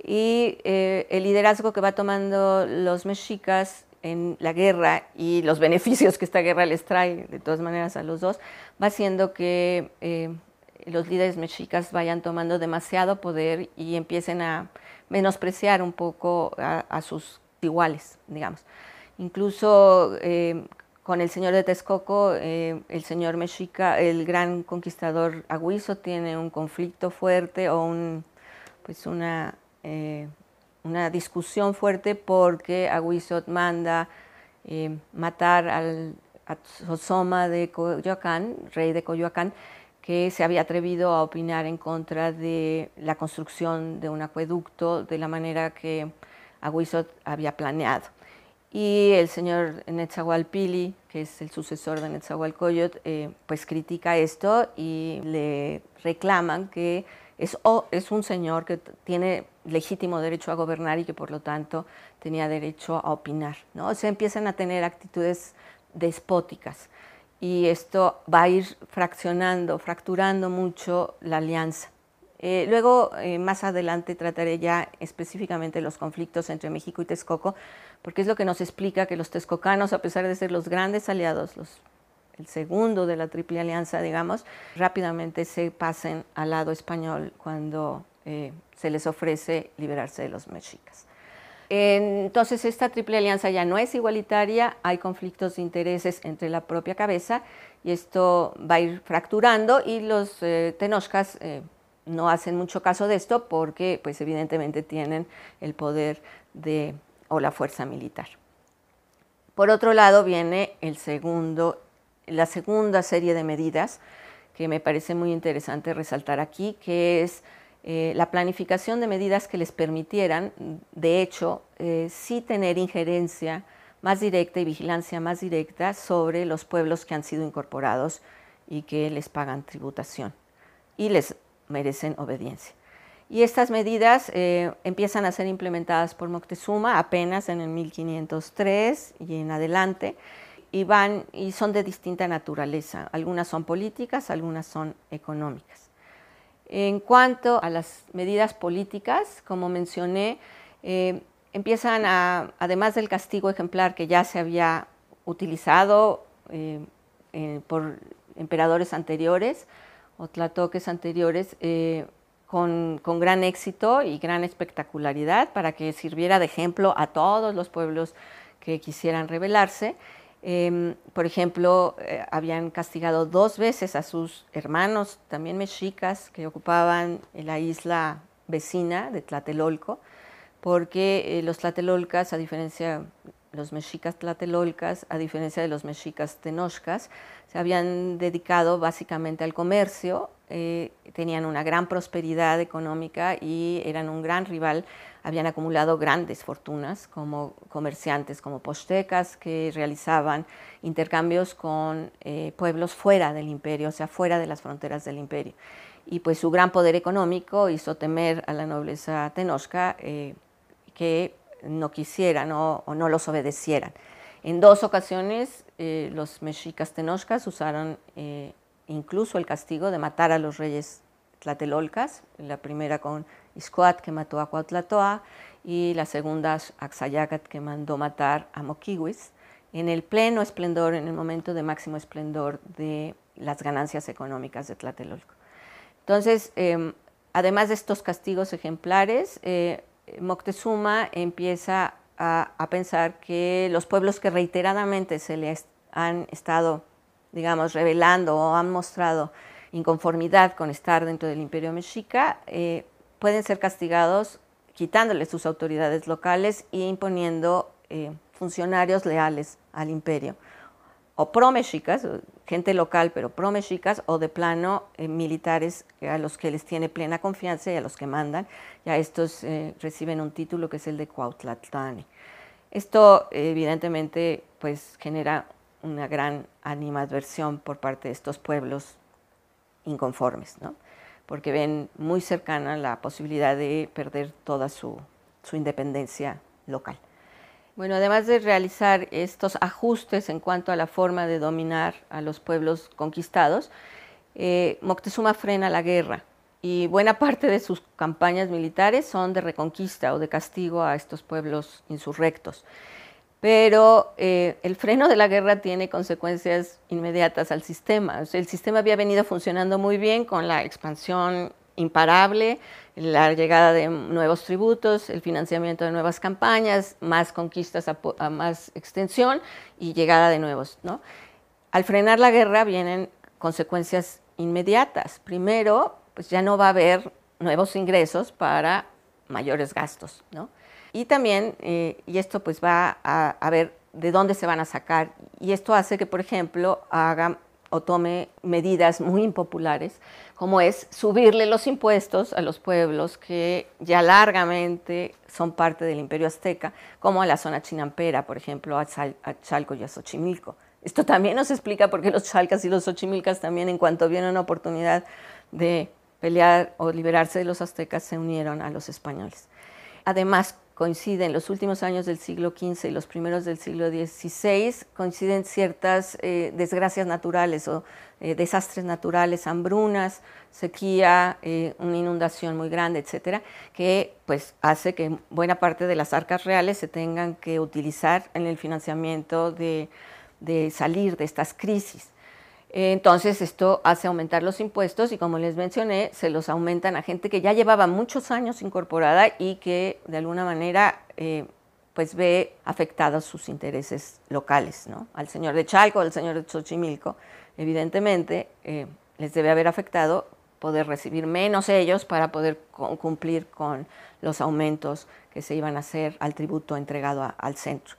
Y eh, el liderazgo que va tomando los mexicas en la guerra y los *laughs* beneficios que esta guerra les trae de todas maneras a los dos, va haciendo que los líderes mexicas vayan tomando demasiado poder y empiecen a menospreciar un poco a, a sus iguales, digamos. Incluso con el señor de Texcoco, eh, el señor mexica, el gran conquistador Aguizo, tiene un conflicto fuerte o pues una, eh, una discusión fuerte porque Aguizo manda eh, matar al a de Coyoacán, rey de Coyoacán, que se había atrevido a opinar en contra de la construcción de un acueducto de la manera que Aguizot había planeado. Y el señor Netzahualpili, que es el sucesor de Netzahualcoyot, eh, pues critica esto y le reclaman que es, es un señor que tiene legítimo derecho a gobernar y que por lo tanto tenía derecho a opinar. ¿no? O sea, empiezan a tener actitudes despóticas y esto va a ir fraccionando, fracturando mucho la alianza. Eh, luego, eh, más adelante, trataré ya específicamente los conflictos entre México y Texcoco, porque es lo que nos explica que los texcocanos, a pesar de ser los grandes aliados, el segundo de la Triple Alianza, digamos, rápidamente se pasen al lado español cuando eh, se les ofrece liberarse de los mexicas. Entonces, esta triple alianza ya no es igualitaria, hay conflictos de intereses entre la propia cabeza y esto va a ir fracturando y los eh, tenochcas no hacen mucho caso de esto porque pues evidentemente tienen el poder de, o la fuerza militar. Por otro lado viene el segundo, la segunda serie de medidas que me parece muy interesante resaltar aquí, que es eh, la planificación de medidas que les permitieran, de hecho, eh, sí tener injerencia más directa y vigilancia más directa sobre los pueblos que han sido incorporados y que les pagan tributación. Y les merecen obediencia. Y estas medidas eh, empiezan a ser implementadas por Moctezuma apenas en el 1503 y en adelante, y, van, y son de distinta naturaleza. Algunas son políticas, algunas son económicas. En cuanto a las medidas políticas, como mencioné, eh, empiezan a, además del castigo ejemplar que ya se había utilizado eh, por emperadores anteriores, o tlatoques anteriores con, gran éxito y gran espectacularidad para que sirviera de ejemplo a todos los pueblos que quisieran rebelarse. Em, por ejemplo, eh, habían castigado dos veces a sus hermanos, también mexicas, que ocupaban la isla vecina de Tlatelolco, porque eh, los tlatelolcas, a diferencia los mexicas tlatelolcas, a diferencia de los mexicas tenochcas, se habían dedicado básicamente al comercio, eh, tenían una gran prosperidad económica y eran un gran rival, habían acumulado grandes fortunas como comerciantes, como postecas que realizaban intercambios con eh, pueblos fuera del imperio, o sea, fuera de las fronteras del imperio. Y pues su gran poder económico hizo temer a la nobleza tenochca eh, que no quisieran o, no los obedecieran. En dos ocasiones eh, los mexicas tenochcas usaron eh, incluso el castigo de matar a los reyes tlatelolcas, la primera con Iscoat que mató a Cuautlatoa y la segunda Axayacat que mandó matar a Moquihuis en el pleno esplendor, en el momento de máximo esplendor de las ganancias económicas de Tlatelolco. Entonces, em, además de estos castigos ejemplares, eh, Moctezuma empieza a, pensar que los pueblos que reiteradamente se le han estado, digamos, revelando o han mostrado inconformidad con estar dentro del imperio mexica, eh, pueden ser castigados quitándoles sus autoridades locales e imponiendo eh, funcionarios leales al imperio. O pro-mexicas, gente local pero pro-mexicas, o de plano eh, militares a los que les tiene plena confianza y a los que mandan. Ya estos eh, reciben un título que es el de Cuautlatlani. Esto evidentemente pues genera una gran animadversión por parte de estos pueblos inconformes, ¿no? porque ven muy cercana la posibilidad de perder toda su independencia local. Bueno, además de realizar estos ajustes en cuanto a la forma de dominar a los pueblos conquistados, eh, Moctezuma frena la guerra y buena parte de sus campañas militares son de reconquista o de castigo a estos pueblos insurrectos. Pero eh, el freno de la guerra tiene consecuencias inmediatas al sistema. el sistema había venido funcionando muy bien con la expansión imparable, la llegada de nuevos tributos, el financiamiento de nuevas campañas, más conquistas a, más extensión y llegada de nuevos. ¿no? Al frenar la guerra vienen consecuencias inmediatas. Primero, pues ya no va a haber nuevos ingresos para mayores gastos. ¿no? Y también, eh, y esto pues va a haber de dónde se van a sacar. Y esto hace que, por ejemplo, haga o tome medidas muy impopulares, como es subirle los impuestos a los pueblos que ya largamente son parte del imperio azteca, como a la zona chinampera, por ejemplo, a, Chalco y a Xochimilco. Esto también nos explica por qué los chalcas y los xochimilcas también, en cuanto vieron una oportunidad de pelear o liberarse de los aztecas, se unieron a los españoles. Además, coinciden los últimos años del siglo XV y los primeros del siglo XVI, coinciden ciertas eh, desgracias naturales o eh, desastres naturales, hambrunas, sequía, eh, una inundación muy grande, etcétera, que pues hace que buena parte de las arcas reales se tengan que utilizar en el financiamiento de salir de estas crisis. Entonces esto hace aumentar los impuestos y como les mencioné, se los aumentan a gente que ya llevaba muchos años incorporada y que de alguna manera eh, pues ve afectados sus intereses locales, ¿no? Al señor de Chalco, al señor de Xochimilco, evidentemente eh, les debe haber afectado poder recibir menos ellos para poder cumplir con los aumentos que se iban a hacer al tributo entregado al centro.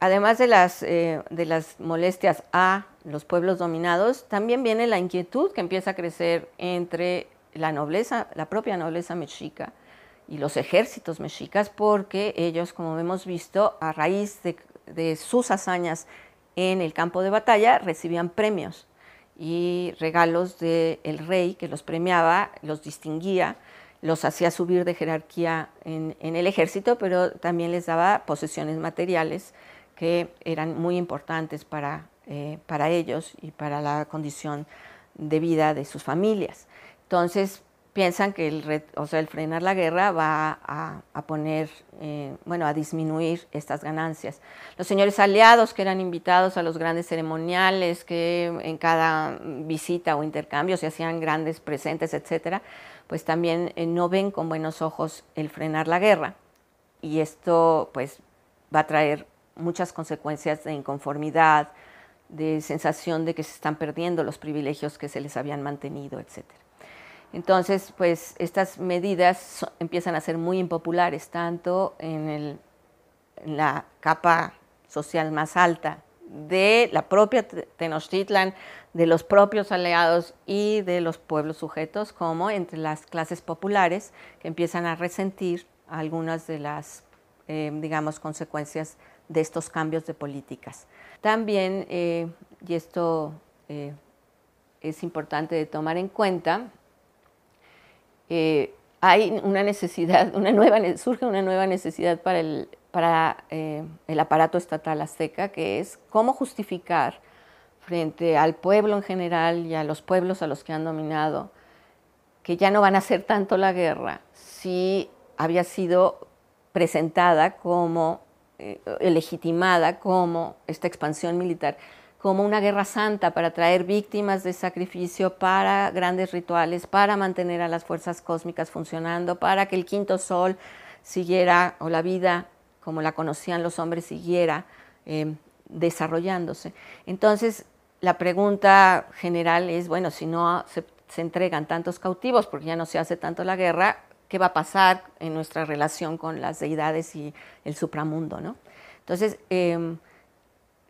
Además de las, eh, de las molestias a los pueblos dominados, también viene la inquietud que empieza a crecer entre la nobleza, la propia nobleza mexica y los ejércitos mexicas, porque ellos, como hemos visto, a raíz de, sus hazañas en el campo de batalla, recibían premios y regalos del rey que los premiaba, los distinguía, los hacía subir de jerarquía en, el ejército, pero también les daba posesiones materiales que eran muy importantes para, eh, para ellos y para la condición de vida de sus familias. Entonces, piensan que el, o sea, el frenar la guerra va a, poner, eh, bueno, a disminuir estas ganancias. Los señores aliados que eran invitados a los grandes ceremoniales, que en cada visita o intercambio se hacían grandes presentes, etcétera, pues también eh, no ven con buenos ojos el frenar la guerra. Y esto, pues, va a traer muchas consecuencias de inconformidad, de sensación de que se están perdiendo los privilegios que se les habían mantenido, etc. Entonces, pues estas medidas empiezan a ser muy impopulares, tanto en, la capa social más alta de la propia Tenochtitlan, de los propios aliados y de los pueblos sujetos, como entre las clases populares que empiezan a resentir algunas de las, eh, digamos, consecuencias de estos cambios de políticas. También, eh, y esto eh, es importante de tomar en cuenta, eh, hay una necesidad, una nueva, surge una nueva necesidad para, el, para el aparato estatal azteca, que es cómo justificar frente al pueblo en general y a los pueblos a los que han dominado, que ya no van a hacer tanto la guerra si había sido presentada como eh, legitimada como esta expansión militar, como una guerra santa para traer víctimas de sacrificio para grandes rituales, para mantener a las fuerzas cósmicas funcionando, para que el quinto sol siguiera, o la vida como la conocían los hombres, siguiera em, desarrollándose. Entonces, la pregunta general es, bueno, si no se, se entregan tantos cautivos, porque ya no se hace tanto la guerra, qué va a pasar en nuestra relación con las deidades y el supramundo, ¿no? Entonces, em,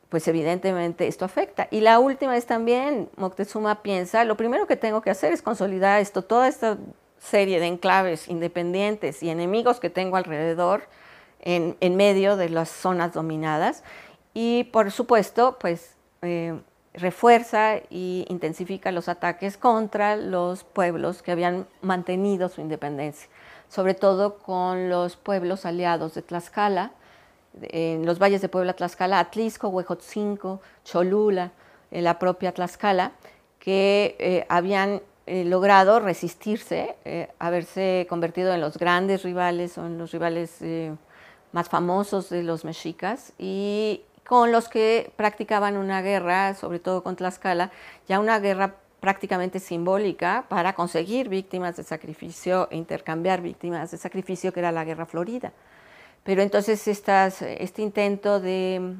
pues evidentemente esto afecta. Y la última es también, Moctezuma piensa, lo primero que tengo que hacer es consolidar esto, toda esta serie de enclaves independientes y enemigos que tengo alrededor en, medio de las zonas dominadas. Y por supuesto, pues eh, refuerza e intensifica los ataques contra los pueblos que habían mantenido su independencia, sobre todo con los pueblos aliados de Tlaxcala, en los valles de Puebla, Tlaxcala, Atlisco, Huejotzinco, Cholula, en la propia Tlaxcala, que eh, habían eh, logrado resistirse, eh, haberse convertido en los grandes rivales o en los rivales más famosos de los mexicas y con los que practicaban una guerra, sobre todo con Tlaxcala, ya una guerra prácticamente simbólica para conseguir víctimas de sacrificio e intercambiar víctimas de sacrificio, que era la guerra florida. Pero entonces este intento de,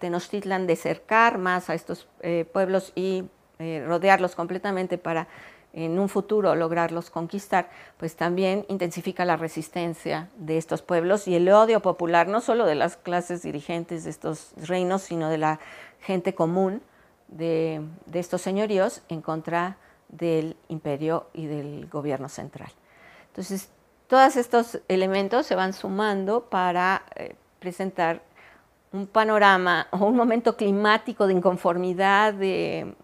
Tenochtitlan de cercar más a estos eh, pueblos y eh, rodearlos completamente para en un futuro lograrlos conquistar, pues también intensifica la resistencia de estos pueblos y el odio popular, no solo de las clases dirigentes de estos reinos, sino de la gente común de, estos señoríos en contra del imperio y del gobierno central. Entonces, todos estos elementos se van sumando para eh, presentar un panorama o un momento climático de inconformidad, de,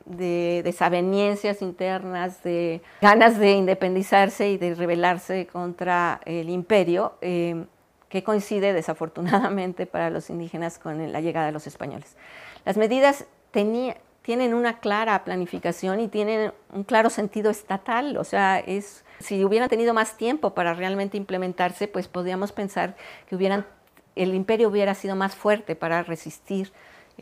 desavenencias internas, de ganas de independizarse y de rebelarse contra el imperio, eh, que coincide desafortunadamente para los indígenas con la llegada de los españoles. Las medidas tienen una clara planificación y tienen un claro sentido estatal, o sea, es, si hubieran tenido más tiempo para realmente implementarse, pues podríamos pensar que hubieran el imperio hubiera sido más fuerte para resistir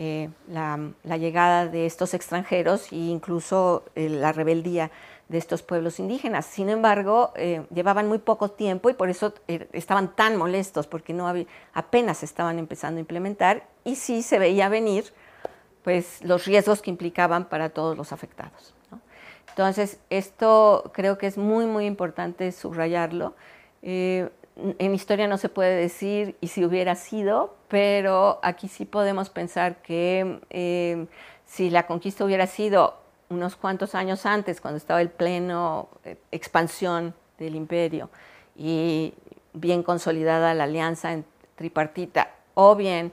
eh, la, llegada de estos extranjeros e incluso eh, la rebeldía de estos pueblos indígenas. Sin embargo, eh, llevaban muy poco tiempo y por eso estaban tan molestos, porque no apenas estaban empezando a implementar y sí se veía venir pues, los riesgos que implicaban para todos los afectados. Entonces, esto creo que es muy, muy importante subrayarlo en historia no se puede decir y si hubiera sido, pero aquí sí podemos pensar que eh, si la conquista hubiera sido unos cuantos años antes, cuando estaba el pleno eh, expansión del imperio y bien consolidada la alianza tripartita, o bien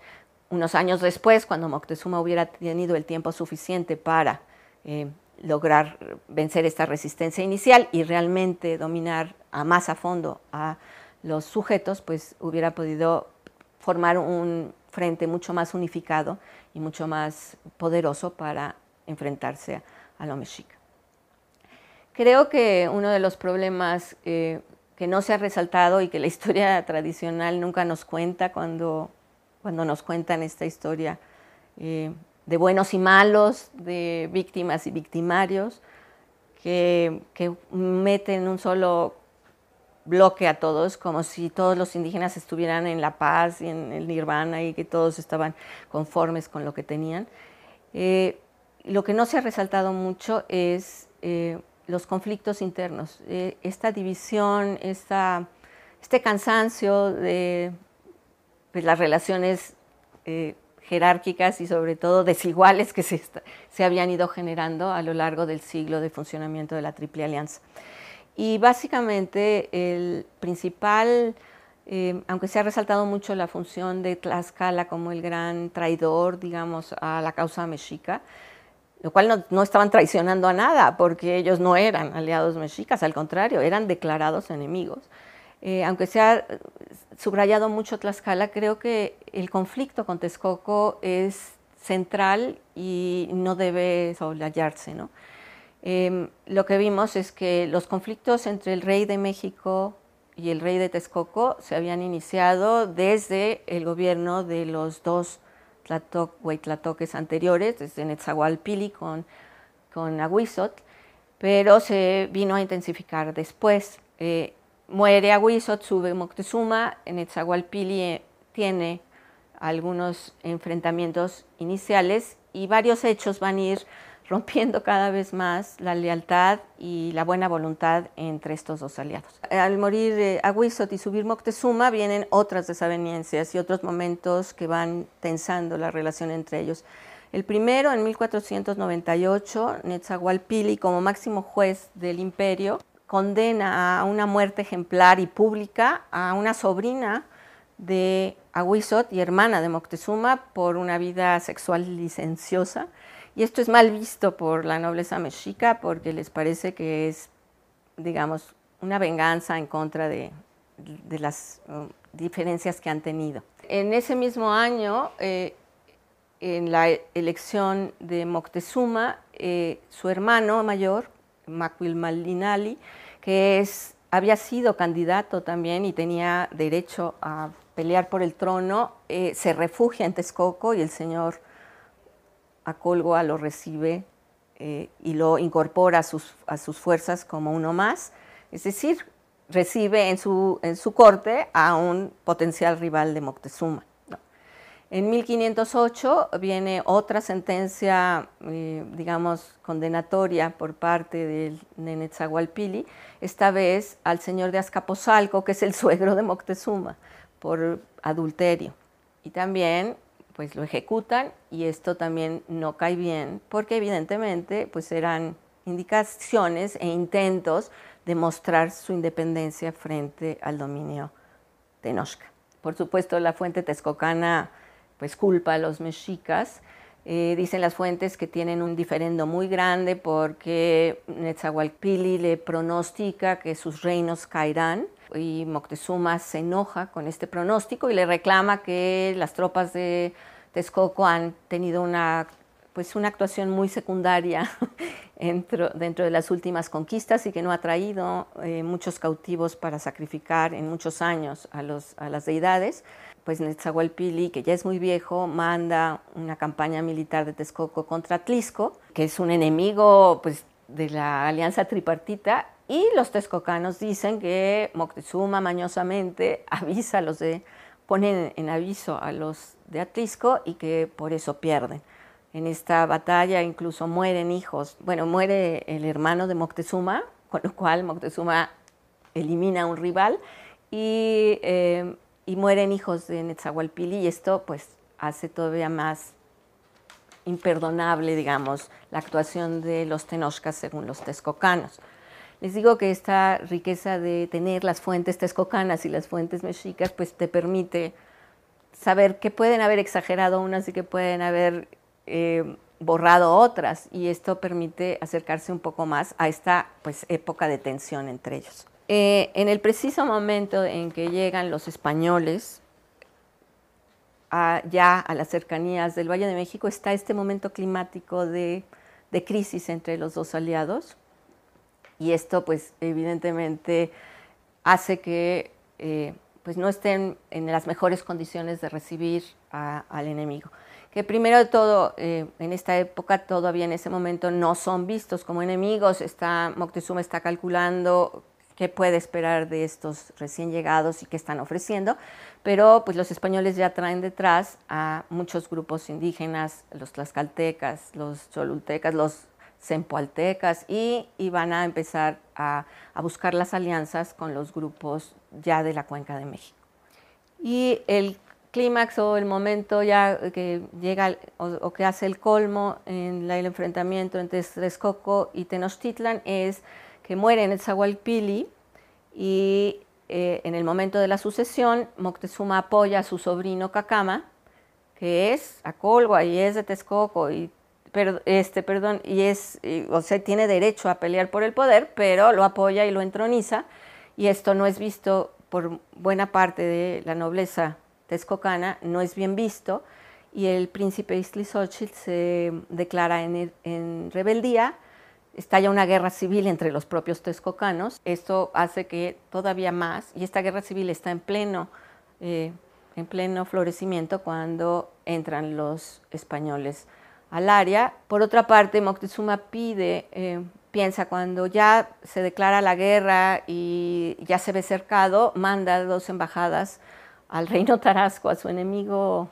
unos años después, cuando Moctezuma hubiera tenido el tiempo suficiente para eh, lograr vencer esta resistencia inicial y realmente dominar a más a fondo a los sujetos, pues hubiera podido formar un frente mucho más unificado y mucho más poderoso para enfrentarse a lo mexica. Creo que uno de los problemas eh, que no se ha resaltado y que la *laughs* historia tradicional nunca nos cuenta cuando, cuando nos cuentan esta historia eh, de buenos y malos, de víctimas y victimarios, que, que meten un solo bloque a todos, como si todos los indígenas estuvieran en la paz y en el nirvana y que todos estaban conformes con lo que tenían. Eh, lo que no se ha resaltado mucho es eh, los conflictos internos, eh, esta división, esta, este cansancio de pues, las relaciones jerárquicas y sobre todo desiguales que se, se habían ido generando a lo largo del siglo de funcionamiento de la Triple Alianza. Y básicamente el principal, eh, aunque se ha resaltado mucho la función de Tlaxcala como el gran traidor, digamos, a la causa mexica, lo cual no, estaban traicionando a nada, porque ellos no eran aliados mexicas, al contrario, eran declarados enemigos. Eh, aunque se ha subrayado mucho Tlaxcala, creo que el conflicto con Texcoco es central y no debe solayarse, ¿no? Em, lo que vimos es que los conflictos entre el rey de México y el rey de Texcoco se habían iniciado desde el gobierno de los dos Tlatoc, anteriores, desde Netzahualpili con, con Aguizotl, pero se vino a intensificar después. Eh, muere Aguizotl, sube Moctezuma, Netzahualpili eh, tiene algunos enfrentamientos iniciales y varios hechos van a ir rompiendo cada vez más la lealtad y la buena voluntad entre estos dos aliados. Al morir eh, y subir Moctezuma vienen otras desavenencias y otros momentos que van tensando la relación entre ellos. El primero, en 1498, Netzahualpili, como máximo juez del imperio, condena a una muerte ejemplar y pública a una sobrina de Aguizot y hermana de Moctezuma por una vida sexual licenciosa y esto es mal visto por la nobleza mexica porque les parece que es, digamos, una venganza en contra de, las um, diferencias que han tenido. En ese mismo año, eh, en la elección de Moctezuma, eh, su hermano mayor, Malinali, que es, había sido candidato también y tenía derecho a pelear por el trono, eh, se refugia en Texcoco y el señor Acolgoa lo recibe eh, y lo incorpora a sus, a sus, fuerzas como uno más, es decir, recibe en su, en su corte a un potencial rival de Moctezuma. En 1508 viene otra sentencia, eh, digamos, condenatoria por parte del Netzahualpili, esta vez al señor de Azcapotzalco, que es el *laughs* suegro de Moctezuma, por adulterio. Y también pues lo ejecutan y esto también no cae bien porque evidentemente pues eran indicaciones e intentos de mostrar su independencia frente al dominio tenochca. Por supuesto, la fuente texcocana pues culpa a los mexicas. Eh, dicen las fuentes que tienen un diferendo muy grande porque Netzahualpili le pronostica que sus reinos caerán y Moctezuma se enoja con este pronóstico y le reclama que las tropas de Texcoco han tenido una, pues una actuación muy secundaria *laughs* dentro, dentro de las últimas conquistas y que no ha traído eh, muchos cautivos para sacrificar en muchos años a, los, a las deidades. Pues Netzahualpili, que ya es muy viejo, manda una campaña militar de Texcoco contra Tlisco, que es un enemigo pues, de la alianza tripartita, y los texcocanos dicen que Moctezuma mañosamente *laughs* avisa a los de, ponen en aviso a los de Atlisco y que por eso pierden. En esta batalla incluso mueren hijos, bueno, muere el hermano de Moctezuma, con lo cual Moctezuma elimina a un rival y, eh, y mueren hijos de Netzahualpili y esto pues hace todavía más imperdonable, digamos, la actuación de los tenochcas según los texcocanos. Les digo que esta riqueza de tener las fuentes texcocanas y las fuentes mexicas, pues te permite saber que pueden haber exagerado unas y que pueden haber eh, borrado otras y esto permite acercarse un poco más a esta pues, época de tensión entre ellos. Eh, en el preciso momento en que llegan los españoles ya a las cercanías del Valle de México está este momento climático de, crisis entre los dos aliados y esto pues evidentemente hace que eh, pues no estén en las mejores condiciones de recibir al enemigo. Que primero de todo, eh, en esta época todavía en ese momento no son vistos como enemigos, está, Moctezuma está calculando qué puede esperar de estos recién llegados y qué están ofreciendo, pero pues los españoles ya traen detrás a muchos grupos indígenas, los tlaxcaltecas, los cholultecas, los sempoaltecas y, y van a empezar a, buscar las alianzas con los grupos ya de la Cuenca de México. Y el clímax o el momento ya que llega o, que hace el colmo en el enfrentamiento entre Texcoco y Tenochtitlan es que muere en el Zahualpili y eh, en el momento de la sucesión Moctezuma apoya a su sobrino Cacama, que es Acolgua y es de Texcoco y este, perdón, y es, o sea, tiene derecho a pelear por el poder, pero lo apoya y lo entroniza, y esto no es visto por buena parte de la nobleza texcocana, no es bien visto, y el príncipe Iztlizochitl se declara en, en rebeldía, estalla una guerra civil entre los propios texcocanos, esto hace que todavía más, y esta guerra civil está en pleno, eh, en pleno florecimiento cuando entran los españoles al área. Por otra parte, Moctezuma pide, eh, piensa, cuando ya se declara la guerra y ya se ve cercado, manda dos embajadas al reino *laughs* Tarasco, a su enemigo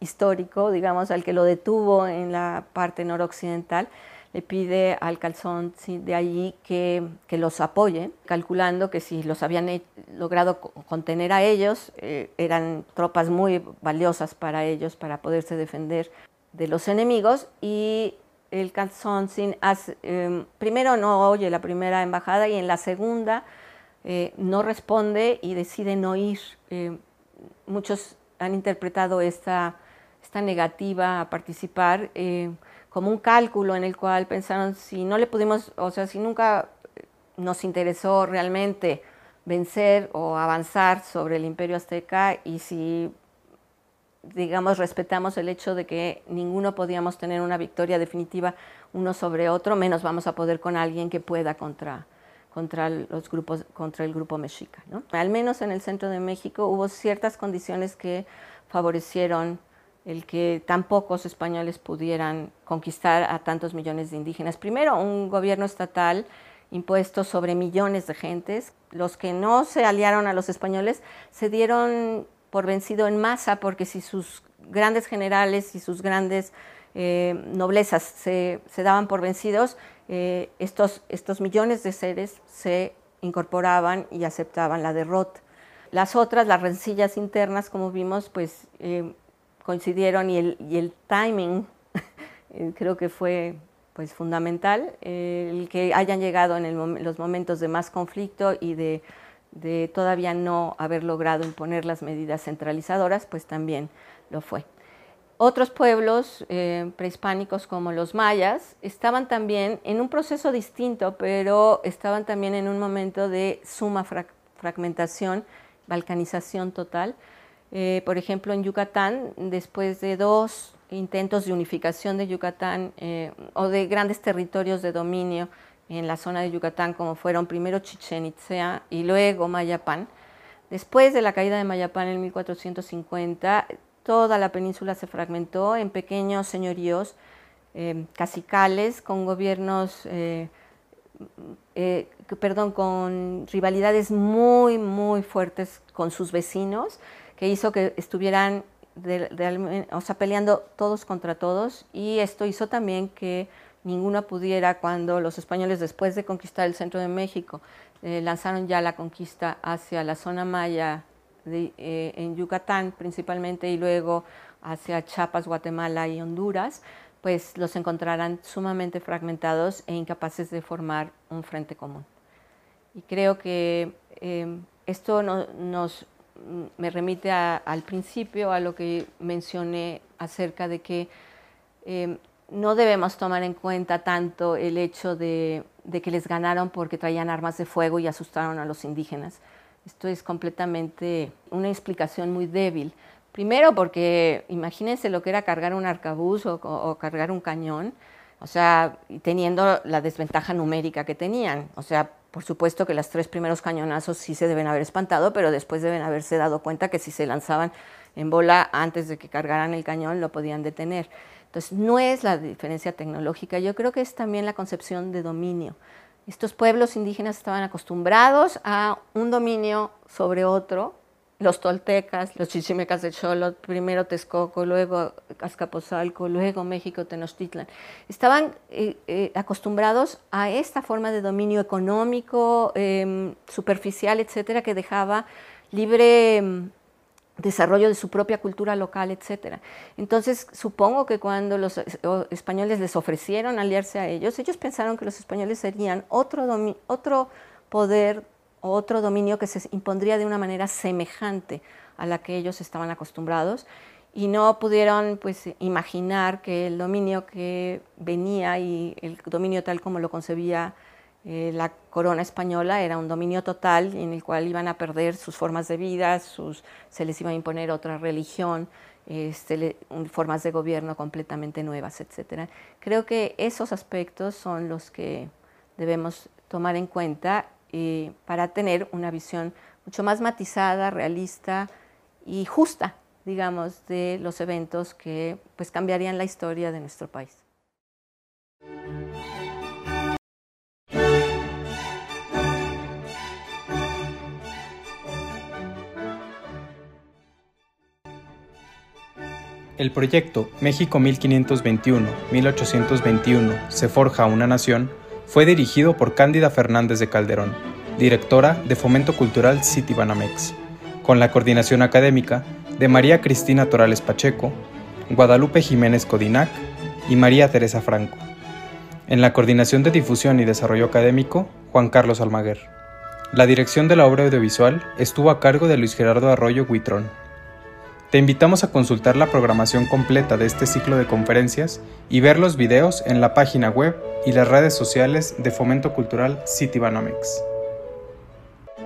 histórico, digamos, al que lo detuvo en la parte noroccidental, le pide al calzón de allí que, los apoye, calculando que si los habían logrado contener a ellos, eh, eran tropas muy valiosas para ellos para poderse defender de los enemigos y el calzón sin em, primero no oye la primera embajada y en la segunda eh, no responde y decide no ir. Em, muchos han interpretado esta, esta negativa a participar eh, como un cálculo en el cual pensaron si no le pudimos, o sea, si nunca nos interesó realmente vencer o avanzar sobre el imperio azteca y si digamos, respetamos el hecho de que ninguno podíamos tener una victoria definitiva uno sobre otro, menos vamos a poder con alguien que pueda contra, contra, los grupos, contra el grupo mexica. ¿no? Al menos en el centro de México hubo ciertas condiciones que favorecieron el que tan pocos españoles pudieran conquistar a tantos millones de indígenas. Primero, un gobierno estatal impuesto sobre millones de gentes. Los que no se aliaron a los españoles se dieron por vencido en masa, porque si sus grandes generales y sus grandes eh, noblezas se, daban por vencidos, eh, estos, estos millones de seres se incorporaban y aceptaban la derrota. Las otras, las rencillas internas, como vimos, pues eh, coincidieron y el, y el timing *laughs* creo que fue pues fundamental, el que hayan llegado en los momentos de más conflicto y de, de todavía no haber logrado imponer las medidas centralizadoras, pues también lo fue. Otros pueblos eh, prehispánicos como los mayas estaban también en un proceso distinto, pero estaban también en un momento de suma fragmentación, balcanización total. Eh, por ejemplo, en Yucatán, después de dos intentos de unificación de Yucatán eh, o de grandes territorios de dominio en la zona de Yucatán, como fueron primero Chichen Itzá y luego Mayapán, después de la caída de Mayapán en 1450, toda la península se fragmentó en pequeños señoríos eh, casicales con gobiernos, eh, eh, perdón, con rivalidades muy, muy fuertes con sus vecinos, que hizo que estuvieran o sea, peleando todos contra todos. Y esto hizo también que ninguno pudiera cuando los españoles después de conquistar el centro de México lanzaron ya la conquista hacia la zona maya eh, en Yucatán principalmente y luego hacia Chiapas, Guatemala y Honduras, pues los encontrarán sumamente fragmentados e incapaces de formar un frente común. Y creo que eh, esto nos me remite al principio a lo que mencioné acerca de que eh, no debemos tomar en cuenta tanto el hecho de, que les ganaron porque traían armas de fuego y asustaron a los indígenas, esto es completamente una explicación muy débil. Primero porque imagínense lo que era cargar un arcabuz o, cargar un cañón, o sea, teniendo la desventaja numérica que tenían. O sea, por supuesto que los tres primeros cañonazos sí se deben haber espantado, pero después deben haberse dado cuenta que si se lanzaban en bola antes de que cargaran el cañón lo podían detener. Entonces, no es la diferencia tecnológica, yo creo que es también la concepción de dominio. Estos pueblos indígenas estaban acostumbrados a un dominio sobre otro, los toltecas, los chichimecas de Cholot, primero Texcoco, luego Azcapotzalco, luego México, Tenochtitlan. Estaban eh, eh, acostumbrados a esta forma de dominio económico, em, superficial, etcétera, que dejaba libre em, desarrollo de su propia cultura local, etc. Entonces, supongo que cuando los españoles les ofrecieron aliarse a ellos, ellos pensaron que los españoles serían otro, otro poder o otro dominio que se impondría de una manera semejante a la que ellos estaban acostumbrados y no pudieron pues imaginar que el dominio que venía y el dominio tal como lo concebía eh, la corona española era un dominio total en el cual iban a perder sus formas de vida, sus, se les iba a imponer otra religión, este, formas de gobierno completamente nuevas, etc. Creo que esos aspectos son los que debemos tomar en cuenta eh, para tener una visión mucho más matizada, realista y justa, digamos, de los eventos que pues, cambiarían la historia de nuestro país.
El proyecto México 1521-1821 se forja una nación fue dirigido por Cándida Fernández de Calderón, directora de Fomento Cultural Citibanamex, con la coordinación académica de María Cristina Torales Pacheco, Guadalupe Jiménez Codinac y María Teresa Franco. En la coordinación de difusión y desarrollo académico, Juan Carlos Almaguer. La dirección de la obra audiovisual estuvo a cargo de Luis Gerardo Arroyo Huitrón. Te invitamos a consultar la programación completa de este ciclo de conferencias y ver los videos en la página web y las redes sociales de Fomento Cultural Citibanamex.